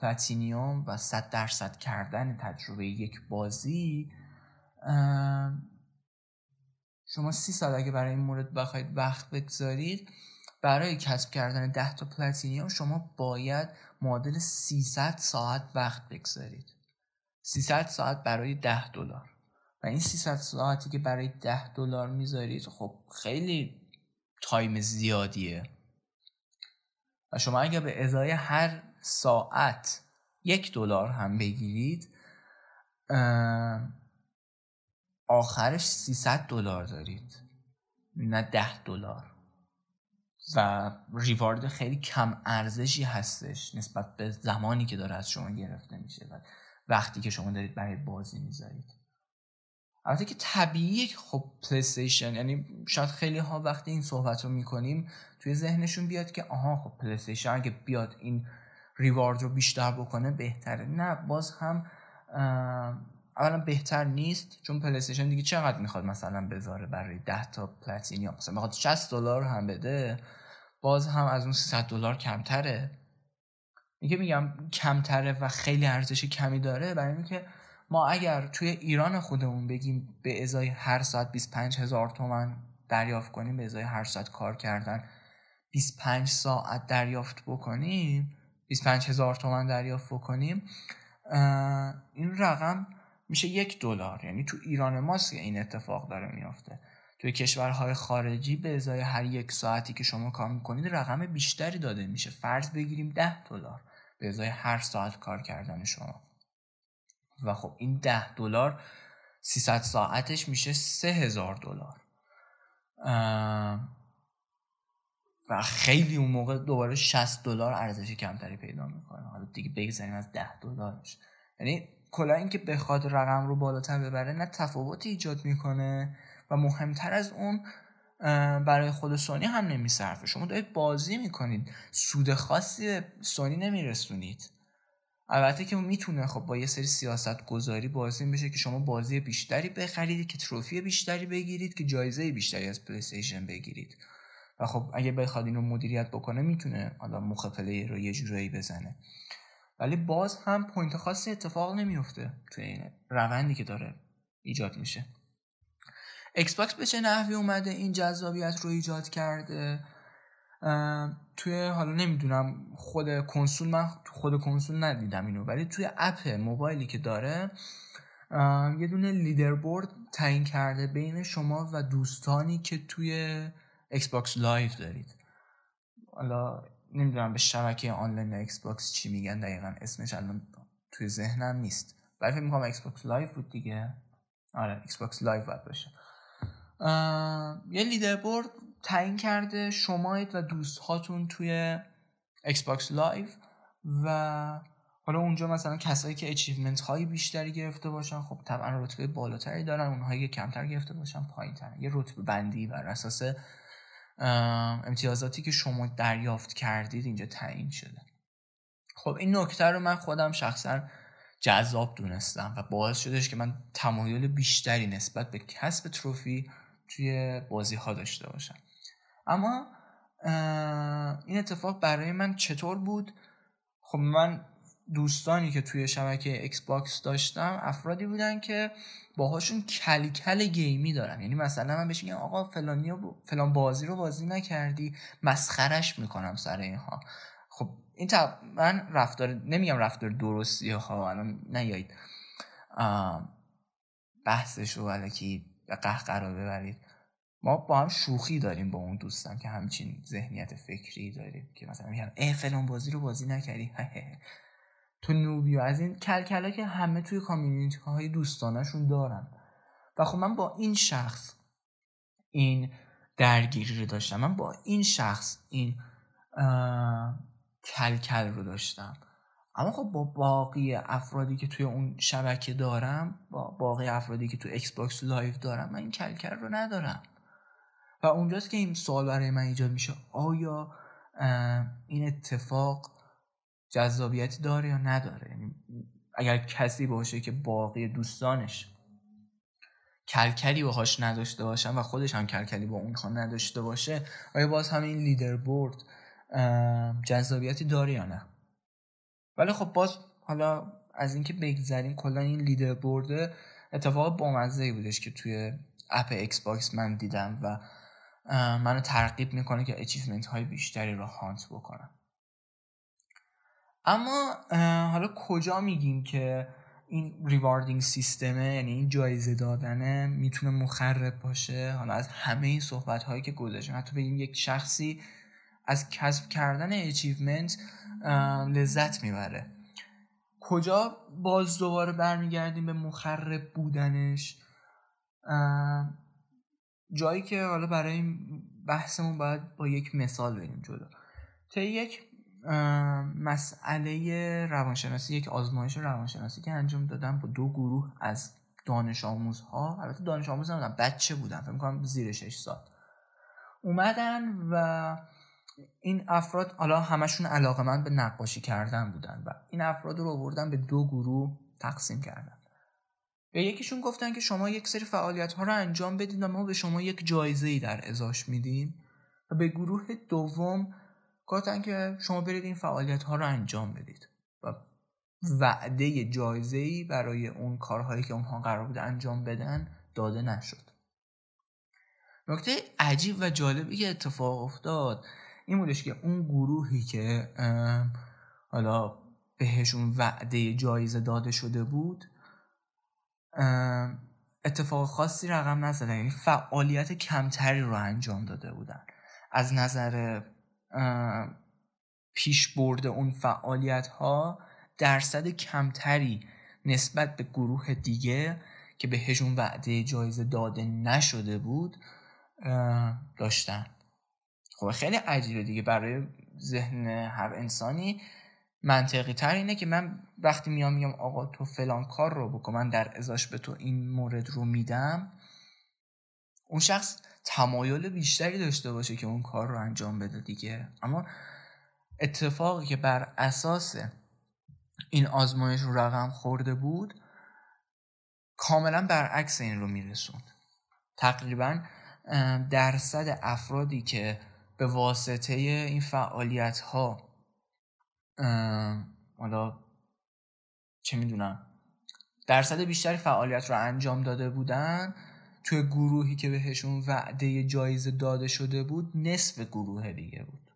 platinum و صد درصد کردن تجربه یک بازی شما سی ساعت اگه برای این مورد بخواید وقت بگذارید برای کسب کردن 10 تا platinum شما باید معادل 300 ساعت وقت بگذارید. 300 ساعت برای 10 دلار. و این 300 ساعتی که برای 10 دلار می‌ذارید خب خیلی time زیادیه. و شما اگر به ازای هر ساعت یک دلار هم بگیرید آخرش 300 دلار دارید نه 10 دلار. و ریوارد خیلی کم ارزشی هستش نسبت به زمانی که داره از شما گرفته میشه و وقتی که شما دارید برای بازی می‌ذارید. البته که طبیعیه که خب پلیستیشن یعنی شاید خیلی ها وقتی این صحبت رو می‌کنیم توی ذهنشون بیاد که آها خب PlayStation اگه بیاد این reward رو بیشتر بکنه بهتره. نه باز هم اولا بهتر نیست چون PlayStation دیگه چقدر می‌خواد مثلا بذاره برای 10 تا platinum مثلا می‌خواد 60 دلار هم بده باز هم از اون 300 دلار کمتره. میگه میگم کمتره و خیلی ارزش کمی داره برای اینکه ما اگر توی ایران خودمون بگیم به ازای هر ساعت 25 هزار تومن دریافت کنیم به ازای هر ساعت کار کردن 25 ساعت دریافت بکنیم 25 هزار تومن دریافت بکنیم این رقم میشه یک دلار. یعنی تو ایران ماست که این اتفاق داره میافته. توی کشورهای خارجی به ازای هر یک ساعتی که شما کار می‌کنید رقم بیشتری داده میشه. فرض بگیریم ده دلار به ازای هر ساعت کار کردن شما. و خب این ده دلار 300 ساعتش میشه سه هزار دلار. و خیلی اون موقع دوباره 60 دلار ارزش کمتری پیدا می‌کنه. حالا دیگه بگذاریم از 10 دلارش. یعنی کلا اینکه بخواد رقم رو بالاتر ببره نه تفاوتی ایجاد می‌کنه و مهمتر از اون برای خود سونی هم نمیصرفه. شما دارید بازی می‌کنید. سود خاصی سونی نمیرسونید. البته که می‌تونه خب با یه سری سیاست گذاری بازی میشه که شما بازی بیشتری بخرید که trophy بیشتری بگیرید که جایزه بیشتری از Play بگیرید. و خب اگه بخواد اینو مدیریت بکنه می‌تونه حالا مخ Play رو یه جورایی بزنه. ولی باز هم point خاصی اتفاق نمیفته توی این روندی که داره ایجاد میشه. Xbox به چه نحوی اومده این جذابیت رو ایجاد کرده؟ توی حالا نمی‌دونم خود کنسول من خود کنسول ندیدم اینو ولی توی اپ موبایلی که داره یه دونه leaderboard تعیین کرده بین شما و دوستانی که توی Xbox Live دارید. حالا نمی‌دونم به شبکه آنلاین Xbox چی میگن دقیقا اسمش الان توی ذهنم نیست. ولی فکر می‌کنم Xbox Live بود دیگه. آره Xbox Live باید باشه. یه leaderboard تعیین کرده شمایید و دوست هاتون توی Xbox Live و حالا اونجا مثلا کسایی که achievement های بیشتری گرفته باشن خب طبعا رتبه بالاتری دارن اونهایی که کمتر گرفته باشن پایین تر یه رتبه بندی بر اساس امتیازاتی که شما دریافت کردید اینجا تعیین شده. خب این نکته رو من خودم شخصا جذاب دونستم و باعث شدش که من تمایل بیشتری نسبت به کسب trophy توی بازی ها داشته باشم. اما این اتفاق برای من چطور بود؟ خب من دوستانی که توی شبکه Xbox داشتم افرادی بودن که باهاشون کل کل game ی دارم یعنی مثلا من بهش میگم آقا فلانی فلان بازی رو بازی نکردی مسخرش می‌کنم سر اینها. خب این من رفتار نمیگم رفتار درستی ها الان نیایید. بحثش رو علکی به قرار ببرید. ما با هم شوخی داریم با اون دوستم که همچین ذهنیت فکری داریم که مثلا میگم اه فلان بازی رو بازی نکردی. تو نوبیو از این کلکلا که همه توی کامیونیتی های دوستانشون دارن. و خب من با این شخص این درگیری رو داشتم. من با این شخص این کلکل رو داشتم. اما خب با باقی افرادی که توی اون شبکه دارم با باقی افرادی که تو Xbox Live دارم من این کلکل رو ندارم. و اونجاست که این سوال برای من ایجاد میشه. آیا این اتفاق جذابیتی داره یا نداره؟ یعنی اگر کسی باشه که باقی دوستانش کلکلی باهاش نداشته باشن و خودش هم کلکلی با اونها نداشته باشه آیا باز هم این leaderboard جذابیتی داره یا نه؟ ولی خب باز حالا از اینکه بگذریم کلا این leaderboard اتفاق بامزه ای بودش که توی اپ Xbox من دیدم و منو ترغیب می‌کنه که achievement های بیشتری رو hunt بکنم. اما حالا کجا میگیم که این rewarding system ه یعنی این جایزه دادنه می‌تونه مخرب باشه؟ حالا از همه این صحبت هایی که گذاشتیم حتی بگیم یک شخصی از کسب کردن اچیومنت لذت می‌بره. کجا باز دوباره برمیگردیم به مخرب بودنش؟ جایی که حالا برای بحثمون باید با یک مثال بریم جلو. تا یک مسئله روانشناسی یک آزمایش روانشناسی که انجام دادم با دو گروه از دانش آموزها. البته دانش آموز نبودن بچه بودن فکر کنم زیر 6 سال. اومدن و این افراد حالا همشون علاقه من به نقاشی کردن بودن و این افراد رو آوردن به دو گروه تقسیم کردن. به یکیشون گفتن که شما یک سری فعالیت ها رو انجام بدید و ما به شما یک جایزه ای در ازاش میدیم. و به گروه دوم گفتن که شما برید این فعالیت ها رو انجام بدید. و وعده جایزه ای برای اون کارهایی که اونها قرار بود انجام بدن داده نشد. نکته عجیب و جالبی که اتفاق افتاد این بودش که اون گروهی که حالا بهشون وعده جایزه داده شده بود اتفاق خاصی رقم نزدن یعنی فعالیت کمتری رو انجام داده بودن. از نظر پیش برده اون فعالیت ها درصد کمتری نسبت به گروه دیگه که بهشون وعده جایزه داده نشده بود داشتن. خب خیلی عجیبه دیگه. برای ذهن هر انسانی منطقی تر اینه که من وقتی میام میگم آقا تو فلان کار رو بکن من در ازاش به تو این مورد رو میدم اون شخص تمایل بیشتری داشته باشه که اون کار رو انجام بده دیگه. اما اتفاقی که بر اساس این آزمایش رو رقم خورده بود کاملا برعکس این رو میرسوند. تقریبا درصد افرادی که به واسطه این فعالیت ها حالا چه می‌دونم درصد بیشتری فعالیت رو انجام داده بودن توی گروهی که بهشون وعده جایزه داده شده بود نصف گروه دیگه بود.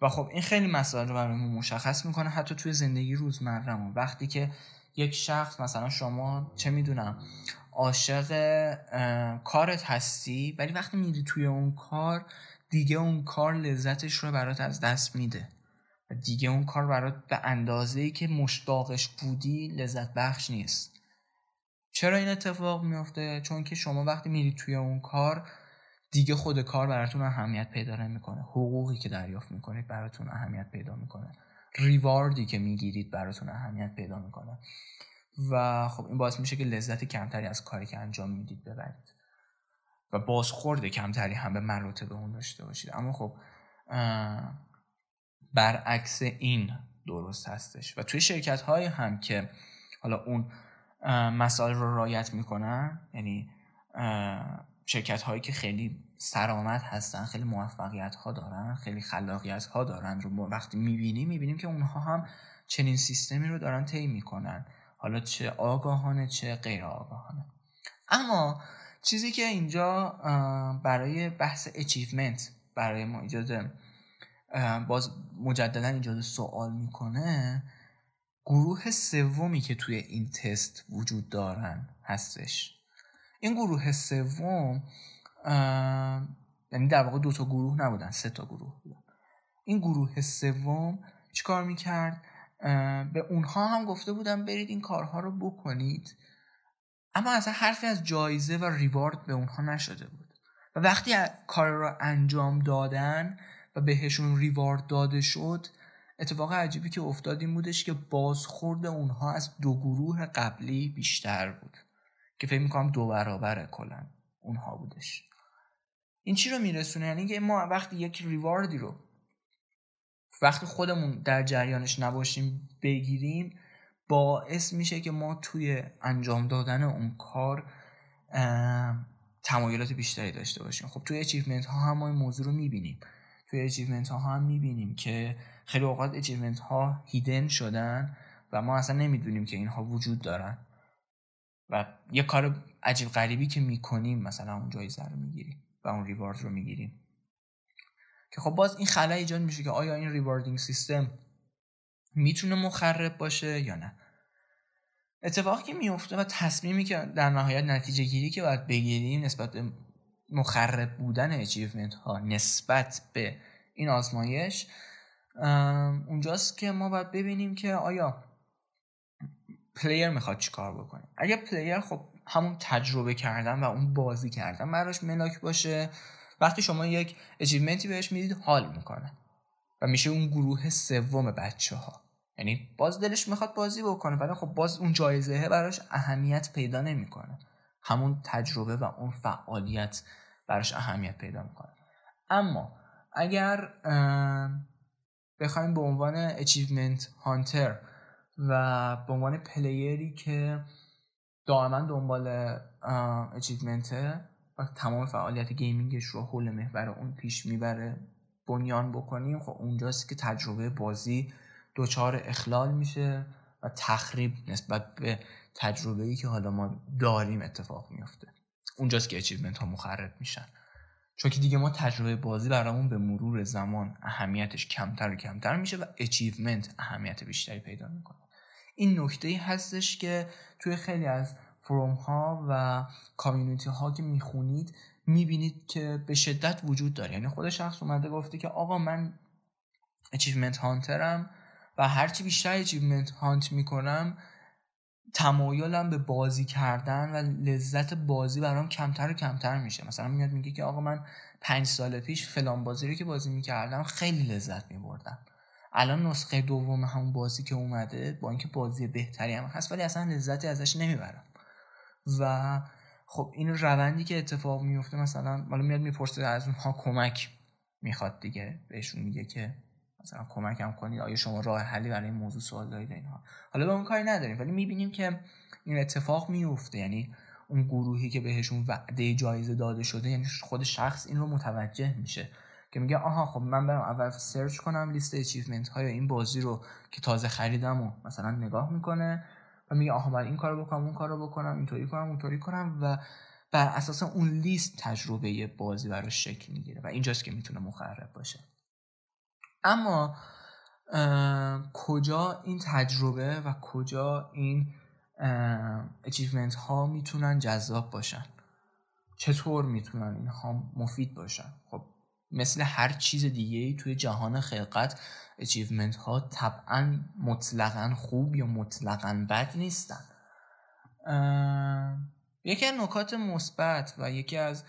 و خب این خیلی مسائل رو برای مشخص می‌کنه حتی توی زندگی روزمرهمون. وقتی که یک شخص مثلا شما چه می‌دونم عاشق کارت هستی ولی وقتی میری توی اون کار دیگه اون کار لذتش رو برات از دست میده. و دیگه اون کار برات به اندازه ای که مشتاقش بودی لذت بخش نیست. چرا این اتفاق میافته؟ چون که شما وقتی میرید توی اون کار دیگه خود کار براتون اهمیت پیدا نمی‌کنه. حقوقی که دریافت می‌کنید براتون اهمیت پیدا می‌کنه. ریواردی که می‌گیرید براتون اهمیت پیدا می‌کنه. و خب این باعث میشه که لذت کمتری از کاری که انجام می‌دید ببرید. و بازخورد کمتری هم به مراتب اون داشته باشید. اما خب برعکس این درست هستش. و توی شرکت های هم که حالا اون مسائل رو رایت می‌کنن یعنی شرکت هایی که خیلی سرآمد هستن خیلی موفقیت ها دارن خیلی خلاقیت ها دارن رو وقتی می‌بینیم می‌بینیم که اونها هم چنین سیستمی رو دارن طی می‌کنن. حالا چه آگاهانه چه غیر آگاهانه اما چیزی که اینجا برای بحث اچیومنت برای ما ایجاد باز مجددا ایجاد سوال می‌کنه. گروه سومی که توی این تست وجود دارن هستش. این گروه سوم یعنی در واقع دو تا گروه نبودن سه تا گروه بودن. این گروه سوم چیکار می‌کرد؟ به اونها هم گفته بودن برید این کارها رو بکنید. اما اصلا حرفی از جایزه و ریوارد به اونها نشده بود. و وقتی کار رو انجام دادن و بهشون ریوارد داده شد اتفاق عجیبی که افتاد این بودش که بازخورد اونها از دو گروه قبلی بیشتر بود که فکر می‌کنم دو برابره کلا اونها بودش. این چی رو میرسونه؟ یعنی که ما وقتی یک ریواردی رو وقتی خودمون در جریانش نباشیم بگیریم باعث میشه که ما توی انجام دادن اون کار تمایلات بیشتری داشته باشیم. خب توی achievement ها هم ما این موضوع رو می‌بینیم. توی achievement ها هم می‌بینیم که خیلی اوقات achievement ها hidden شدن و ما اصلا نمی‌دونیم که اینها وجود دارن. و یه کار عجیب غریبی که می‌کنیم مثلا اون جایزه رو می‌گیریم و اون reward رو می‌گیریم. که خب باز این خلا ایجاد میشه که آیا این rewarding system می‌تونه مخرب باشه یا نه. اتفاقی که میفته و تصمیمی که در نهایت نتیجه گیری که باید بگیریم نسبت به مخرب بودن achievement ها نسبت به این آزمایش اونجاست که ما باید ببینیم که آیا player می‌خواد چیکار بکنه. اگر player خب همون تجربه کردن و اون بازی کردن براش ملاک باشه وقتی شما یک achievement ی بهش می‌دید حال می‌کنه. و میشه اون گروه سوم بچه ها یعنی باز دلش می‌خواد بازی بکنه ولی خب باز اون جایزه براش اهمیت پیدا نمی‌کنه. همون تجربه و اون فعالیت براش اهمیت پیدا می‌کنه. اما اگر بخوایم به عنوان achievement hunter و به عنوان player ی که دائما دنبال achievement ه و تمام فعالیت gaming ش رو حول محور اون پیش می‌بره بیان بکنیم خب اونجاست که تجربه بازی دچار اخلال میشه و تخریب نسبت به تجربه ای که حالا ما داریم اتفاق میفته اونجاست که achievement ها مخرب میشن. چون که دیگه ما تجربه بازی برامون به مرور زمان اهمیتش کمتر و کمتر میشه و achievement اهمیت بیشتری پیدا می‌کنه. این نکته ای هستش که توی خیلی از forum ها و community ها که می‌خونید می‌بینید که به شدت وجود داره. یعنی خود شخص اومده گفته که آقا من achievement hunter م و هرچی بیشتر achievement hunt می‌کنم تمایلم به بازی کردن و لذت بازی برام کمتر و کمتر میشه. مثلا میاد میگه که آقا من پنج سال پیش فلان بازی رو که بازی می‌کردم خیلی لذت میبردم. الان نسخه دوم همون بازی که اومده با اینکه بازی بهتری هم هست ولی اصلا لذتی ازش نمی‌برم. و خب این روندی که اتفاق میفته مثلا حالا میاد می‌پرسه از اونها کمک می‌خواد دیگه؟ بهشون میگه که مثلا کمکم کنید آیا شما راه حلی برای این موضوع سوال دارید اینها. حالا به اون کاری نداریم ولی می‌بینیم که این اتفاق میفته یعنی اون گروهی که بهشون وعده جایزه داده شده یعنی خود شخص این رو متوجه میشه که میگه آها خب من برم اول search کنم لیست achievement های این بازی رو که تازه خریدم و مثلا نگاه می‌کنه و میگه آها من این کارو بکنم اون کارو بکنم اینطوری کنم اونطوری کنم و بر اساس اون لیست تجربه بازی براش شکل می‌گیره و اینجاست که می‌تونه مخرب باشه. اما کجا این تجربه و کجا این اچیومنت ها می‌تونن جذاب باشن؟ چطور می‌تونن اینها مفید باشن؟ خب مثل هر چیز دیگه ای توی جهان خلقت achievement ها طبعا مطلقا خوب یا مطلقا بد نیستن. یکی از نکات مثبت و یکی از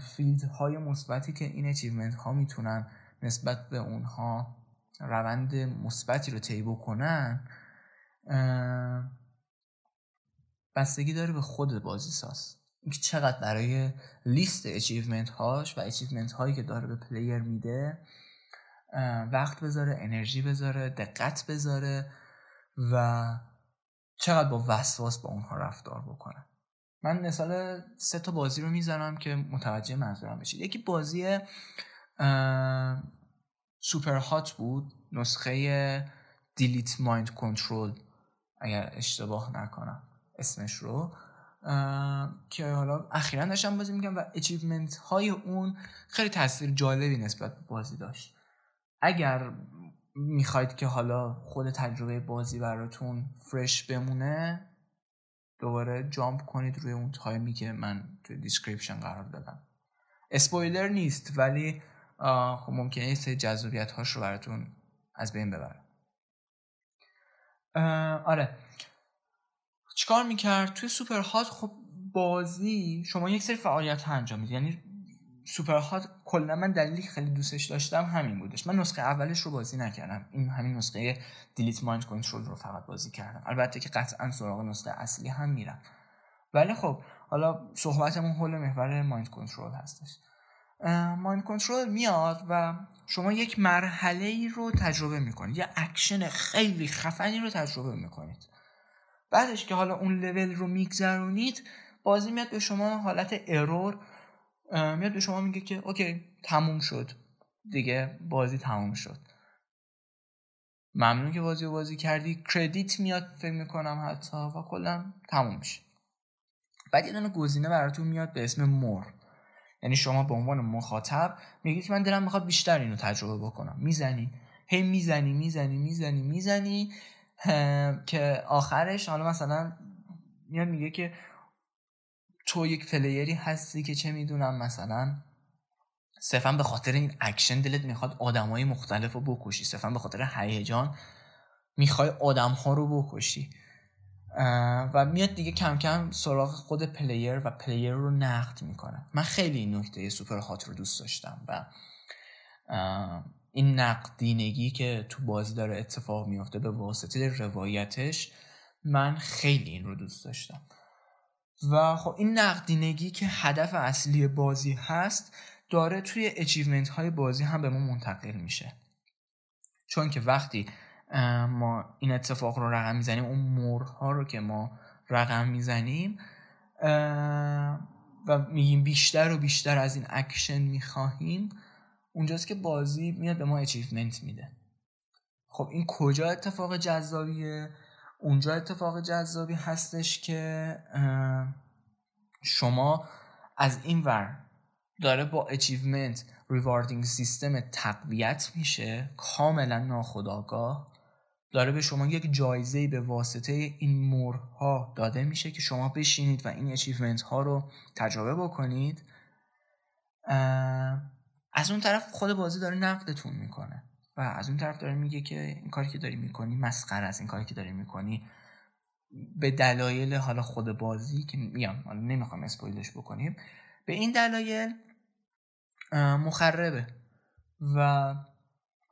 field های مثبتی که این achievement ها می‌تونن نسبت به اونها روند مثبتی رو طی بکنن بستگی داره به خود بازی ساز اینکه چقدر برای لیست achievement هاش و achievement هایی که داره به player میده وقت بذاره انرژی بذاره دقت بذاره و چقدر با وسواس با اونها رفتار بکنه. من مثال سه تا بازی رو می‌زنم که متوجه منظورم بشید. یکی بازی Superhot بود نسخه Delete Mind Control اگر اشتباه نکنم اسمش رو. که حالا اخیرا داشتم بازی میگم و achievement های اون خیلی تاثیر جالبی نسبت به بازی داشت. اگر می‌خواید که حالا خود تجربه بازی براتون fresh بمونه دوباره jump کنید روی اون time ی که من توی description قرار دادم. اسپویلر نیست ولی خب ممکنه یه سری جذابیت هاش رو براتون از بین ببره آره. چیکار می‌کرد؟ توی Superhot خب بازی شما یک سری فعالیت ها انجام می‌دید یعنی Superhot کلا من دلیلی خیلی دوستش داشتم همین بودش. من نسخه اولش رو بازی نکردم. این همین نسخه Delete Mind Control رو فقط بازی کردم. البته که قطعا سراغ نسخه اصلی هم میرم. ولی خب حالا صحبتمون حول محور Mind Control هستش. Mind Control میاد و شما یک مرحله ای رو تجربه می‌کنید. یه اکشن خیلی خفنی رو تجربه می‌کنید. بعدش که حالا اون لول رو میگذرونید بازی میاد به شما حالت ارور میاد به شما میگه که اوکی تموم شد. دیگه بازی تموم شد. ممنون که بازی رو بازی کردی. کردیت میاد فکر می‌کنم حتی و کلا تموم میشه. بعد یه گزینه براتون میاد به اسم مور. یعنی شما به عنوان مخاطب میگید من دلم می‌خواد بیشتر اینو تجربه بکنم. می‌زنی. هی می‌زنی می‌زنی می‌زنی می‌زنی که آخرش حالا مثلا میاد میگه که تو یک player ی هستی که چه می‌دونم مثلا صرفا به خاطر این اکشن دلت می‌خواد آدمای مختلف رو بکشی. صرفا به خاطر هیجان می‌خوای آدم ها رو بکشی. و میاد دیگه کم کم سراغ خود player و player رو نقد می‌کنه. من خیلی این نکته Superhot رو دوست داشتم و این نقدینگی که تو بازی داره اتفاق میافته به واسطه روایتش من خیلی این رو دوست داشتم. و خب این نقدینگی که هدف اصلی بازی هست داره توی achievement های بازی هم به ما منتقل میشه. چون که وقتی ما این اتفاق رو رقم می‌زنیم اون more ها رو که ما رقم می‌زنیم و میگیم بیشتر و بیشتر از این اکشن می‌خواهیم اونجاست که بازی میاد به ما achievement میده. خب این کجا اتفاق جذابیه؟ اونجا اتفاق جذابی هستش که شما از این ور داره با achievement rewarding system تقویت میشه کاملا ناخودآگاه داره به شما یک جایزه به واسطه این more ها داده میشه که شما بشینید و این achievement ها رو تجربه بکنید. از اون طرف خود بازی داره نقدتون می‌کنه و از اون طرف داره میگه که این کاری که داری می‌کنی مسخره است این کاری که داری می‌کنی به دلایل حالا خود بازی که میگم نمی‌خوام اسپویلش بکنیم به این دلایل مخربه. و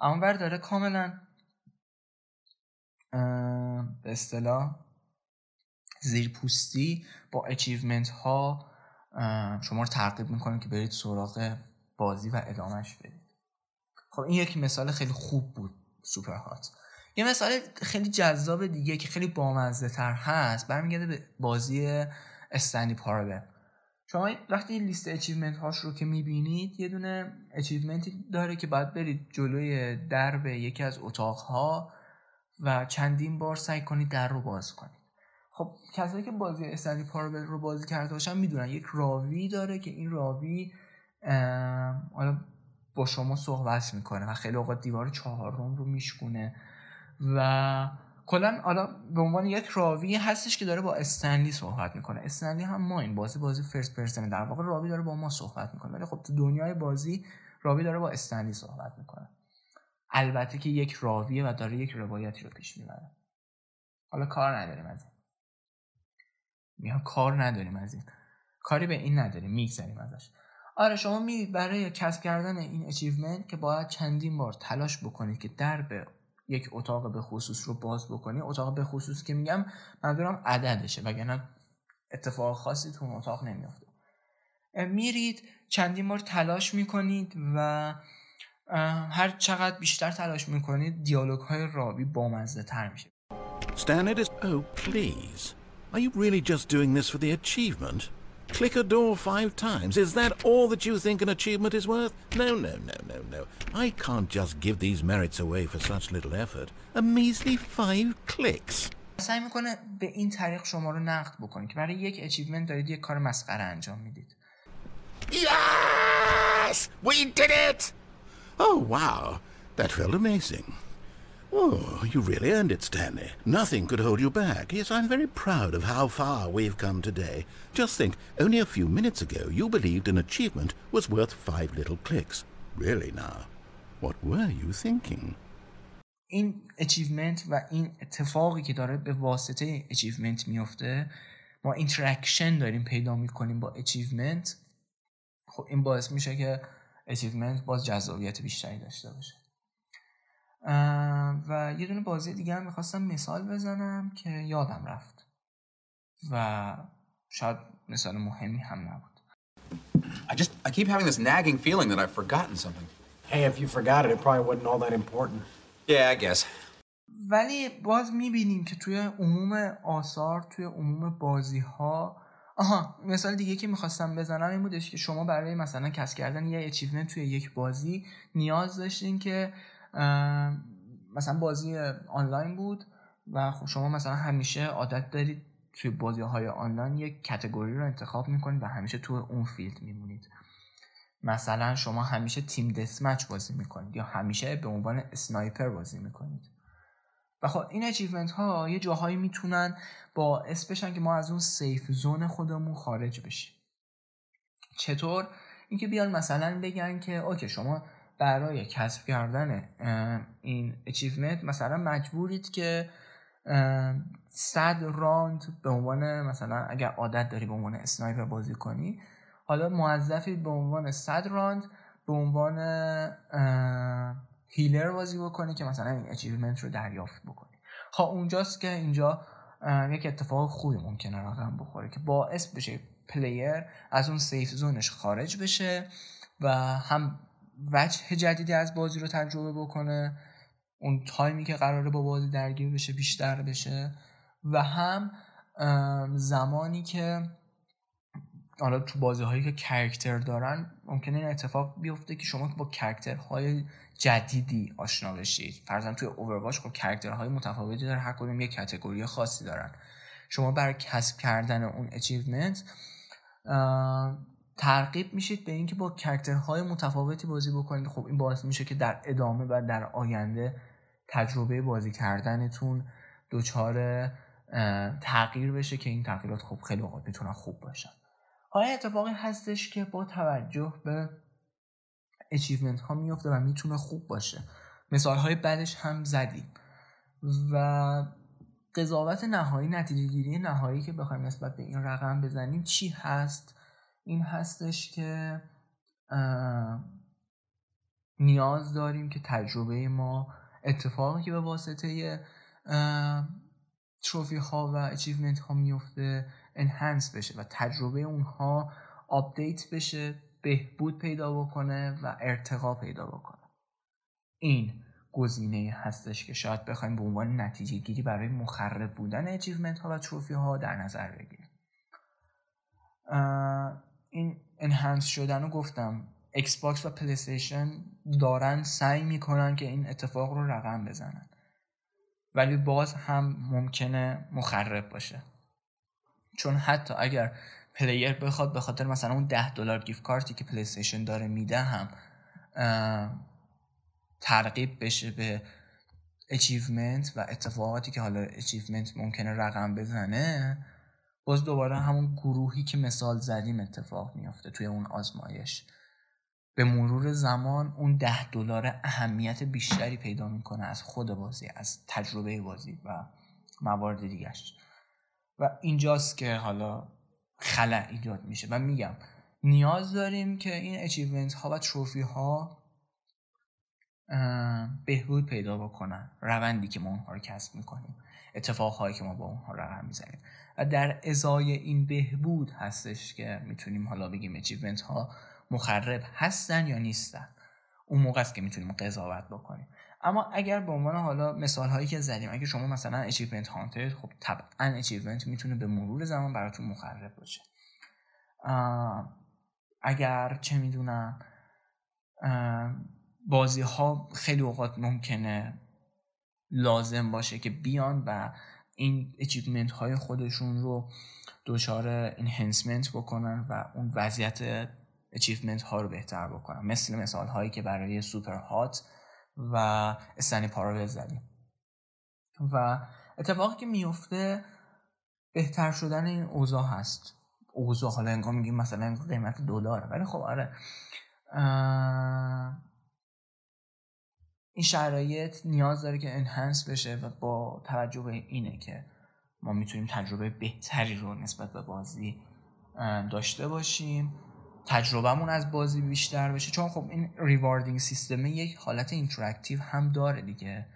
اونور داره کاملا به اصطلاح زیرپوستی با achievement ها شما رو ترغیب می‌کنه که برید سراغ بازی و ادامهش بدید. خب این یک مثال خیلی خوب بود Superhot. یه مثال خیلی جذاب دیگه که خیلی بامزه تر هست برمیگرده به بازی Stanley Parable شما وقتی لیست achievement هاش رو که می‌بینید یه دونه achievement ی داره که باید برید جلوی درب یکی از اتاق ها و چندین بار سعی کنید در رو باز کنید. خب کسایی که بازی استنی پارابل رو بازی کرده باشن می‌دونن یک راوی داره که این راوی حالا با شما صحبت می‌کنه و خیلی اوقات دیوار چهارم رو میشکونه و کلا حالا به عنوان یک راوی هستش که داره با استنلی صحبت می‌کنه. استنلی هم ما این بازی بازی فرست پرسن در واقع راوی داره با ما صحبت می‌کنه. ولی خب تو دنیای بازی راوی داره با استنلی صحبت می‌کنه. البته که یک راویه و داره یک روایتی رو پیش می‌بره. حالا کار نداریم از این. میان کار نداریم از این. کاری به این نداریم میگذریم ازش. آره شما می برای کسب کردن این اچیومنت که باید چندین بار تلاش بکنید که درب یک اتاق به خصوص رو باز بکنید اتاق به خصوص که میگم منظورم عددشه وگرنه اتفاق خاصی تو اون اتاق نمیافته. میرید چندین بار تلاش می‌کنید و هر چقدر بیشتر تلاش می‌کنید دیالوگ های رابی بامزه تر میشه Stan, it is... Oh, please. Are you really just doing this for the achievement? Click a door five times. Is that all that you think an achievement is worth? No, no, no, no, no. I can't just give these merits away for such little effort. A measly five clicks. سعی می‌کنه به این طریق شما رو نقد بکنه که برای یک اچیومنت دارید یک کار مسخره انجام می‌دید. Yes! We did it! Oh, wow. That felt amazing. Oh, you really earned it, Stanley. Nothing could hold you back. Yes, I'm very proud of how far we've come today. Just think, only a few minutes ago you believed an achievement was worth five little clicks. Really now, what were you thinking? این اچیومنت و این اتفاقی که داره به واسطه اچیومنت میفته ما اینتراکشن داریم پیدا میکنیم با اچیومنت خب این باعث میشه که achievement باز جذابیت بیشتری داشته باشه و یه دونه بازی دیگه هم می‌خواستم مثال بزنم که یادم رفت و شاید مثال مهمی هم نبود I just I keep having this nagging feeling that I've forgotten something. Hey, if you forgot it, it probably wasn't all that important. Yeah, I guess. ولی باز می‌بینیم که توی عموم آثار توی عموم بازی ها آها مثال دیگه که می‌خواستم بزنم این بودش که شما برای مثلا کسب کردن یه achievement توی یک بازی نیاز داشتین که مثلا بازی آنلاین بود و خب شما مثلا همیشه عادت دارید توی بازی های آنلاین یک category رو انتخاب می‌کنید و همیشه توی اون field میمونید. مثلا شما همیشه team deathmatch بازی می‌کنید یا همیشه به عنوان sniper بازی می‌کنید. و خب این achievement ها یه جاهایی می‌تونن باعث بشن که ما از اون safe zone خودمون خارج بشیم. چطور؟ اینکه بیان مثلا بگن که okay شما برای کسب کردن این achievement مثلا مجبورید که صد راند به عنوان مثلا اگر عادت داری به عنوان sniper بازی کنی حالا موظفید به عنوان صد راند به عنوان healer بازی بکنی که مثلا این achievement رو دریافت بکنی خب اونجاست که اینجا یک اتفاق خوبی ممکنه رقم بخوره که باعث بشه player از اون safe zone ش خارج بشه و هم وجه جدیدی از بازی رو تجربه بکنه اون تایمی که قراره با بازی درگیر بشه بیشتر بشه و هم زمانی که حالا تو بازی هایی که character دارن ممکنه این اتفاق بیفته که شما با character های جدیدی آشنا بشید فرضاً توی Overwatch خب character های متفاوتی داره هر کدوم یک category خاصی دارن. شما برای کسب کردن اون achievement ترغیب میشید به اینکه با character های متفاوتی بازی بکنید. خب این باعث میشه که در ادامه و در آینده تجربه بازی کردنتون دچار تغییر بشه که این تغییرات خب خیلی اوقات می‌تونن خوب باشن. حالا اتفاقی هستش که با توجه به achievement ها میفته و می‌تونه خوب باشه؟ مثال های بعدش هم زدیم. و قضاوت نهایی نتیجه گیری نهایی که بخوایم نسبت به این رقم بزنیم چی هست؟ این هستش که نیاز داریم که تجربه ما اتفاقی که به واسطه trophy ها و achievement ها میفته enhance بشه و تجربه اونها آپدیت بشه بهبود پیدا بکنه و ارتقا پیدا بکنه. این گزینه هستش که شاید بخوایم به عنوان نتیجه گیری برای مخرب بودن achievement ها و trophy ها در نظر بگیریم. این enhance شدن رو گفتم. Xbox و PlayStation دارن سعی می‌کنن که این اتفاق رو رقم بزنن. ولی باز هم ممکنه مخرب باشه. چون حتی اگر player بخواد به خاطر مثلا اون ده دلار gift card ی که PlayStation داره میده هم ترغیب بشه به achievement و اتفاقاتی که حالا achievement ممکنه رقم بزنه باز دوباره همون گروهی که مثال زدیم اتفاق میافته توی اون آزمایش. به مرور زمان اون ده دلار اهمیت بیشتری پیدا می‌کنه از خود بازی از تجربه بازی و موارد دیگرش و اینجاست که حالا خلأ ایجاد میشه. و میگم نیاز داریم که این achievement ها و trophy ها بهبود پیدا بکنن. روندی که ما اونها رو کسب می‌کنیم. اتفاقهایی که ما با اونها رقم می‌زنیم. و در ازای این بهبود هستش که می‌تونیم حالا بگیم achievement ها مخرب هستن یا نیستن. اون موقع است که می‌تونیم قضاوت بکنیم. اما اگر به عنوان حالا مثال هایی که زدیم اگر شما مثلا achievement hunter خب طبعا achievement می‌تونه به مرور زمان براتون مخرب باشه. اگر چه می‌دونم بازی ها خیلی اوقات ممکنه لازم باشه که بیان و این achievement های خودشون رو دچار enhancement بکنن و اون وضعیت achievement ها رو بهتر بکنن. مثل مثال هایی که برای Superhot و Stanley Parable زدیم. و اتفاقی که میفته بهتر شدن این اوضاع هست. اوضاع حالا انگار میگیم مثلا قیمت دلاره. ولی خب آره. این شرایط نیاز داره که enhance بشه و با توجه به اینه که ما می‌تونیم تجربه بهتری رو نسبت به بازی داشته باشیم. تجربهمون از بازی بیشتر بشه چون خب این rewarding system یک حالت interactive هم داره دیگه.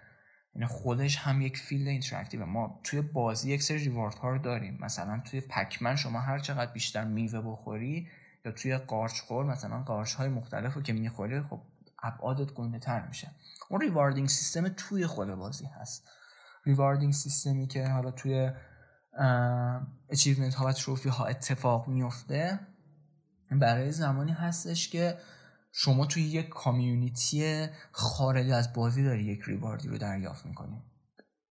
یعنی خودش هم یک field interactive ما توی بازی یک سری reward ها رو داریم. مثلا توی Pac-Man شما هر چقدر بیشتر میوه بخوری یا توی قارچ خور مثلا قارچ های مختلف رو که می‌خوری خب ابعادت گنده تر میشه. اون rewarding system توی خود بازی هست. rewarding system ی که حالا توی achievement ها و trophy ها اتفاق میفته برای زمانی هستش که شما توی یک community خارج از بازی داری یک reward ی رو دریافت می‌کنی.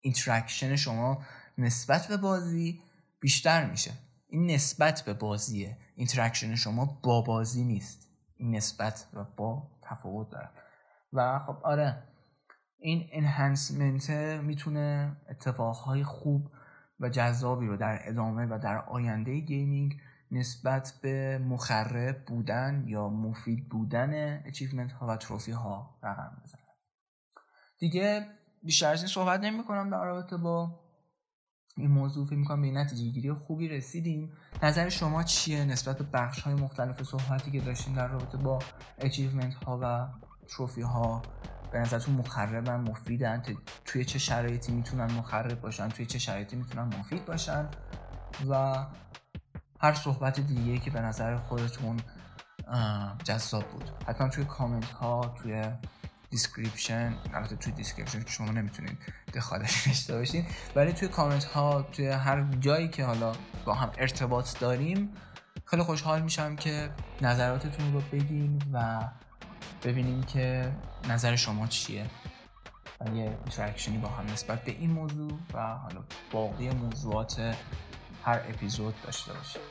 interaction شما نسبت به بازی بیشتر میشه. این نسبت به بازیه. interaction شما با بازی نیست. این نسبت و با تفاوت داره. و خب آره. این enhancement می‌تونه اتفاقهای خوب و جذابی رو در ادامه و در آینده gaming نسبت به مخرب بودن یا مفید بودن achievement ها و trophy ها رقم بزنن. دیگه بیشتر از این صحبت نمی کنم در رابطه با این موضوع. فکر می‌کنم به نتیجه گیری خوبی رسیدیم. نظر شما چیه نسبت به بخش های مختلف صحبتی که داشتیم در رابطه با achievement ها و trophy ها؟ به نظرتون مخربن مفیدن؟ توی چه شرایطی می‌تونن مخرب باشن؟ توی چه شرایطی می‌تونن مفید باشن؟ و هر صحبت دیگه که به نظر خودتون جذاب بود. حتما توی کامنت ها توی description البته توی description شما نمی‌تونید دخالتی داشته باشین ولی توی کامنت ها توی هر جایی که حالا با هم ارتباط داریم خیلی خوشحال میشم که نظراتتون رو بگین و ببینیم که نظر شما چیه و یه interaction ی با هم نسبت به این موضوع و حالا باقی موضوعات هر اپیزود داشته باشیم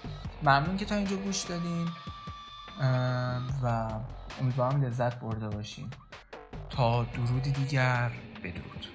ممنون که تا اینجا گوش دادین. و امیدوارم لذت برده باشین. تا درودی دیگر بدرود.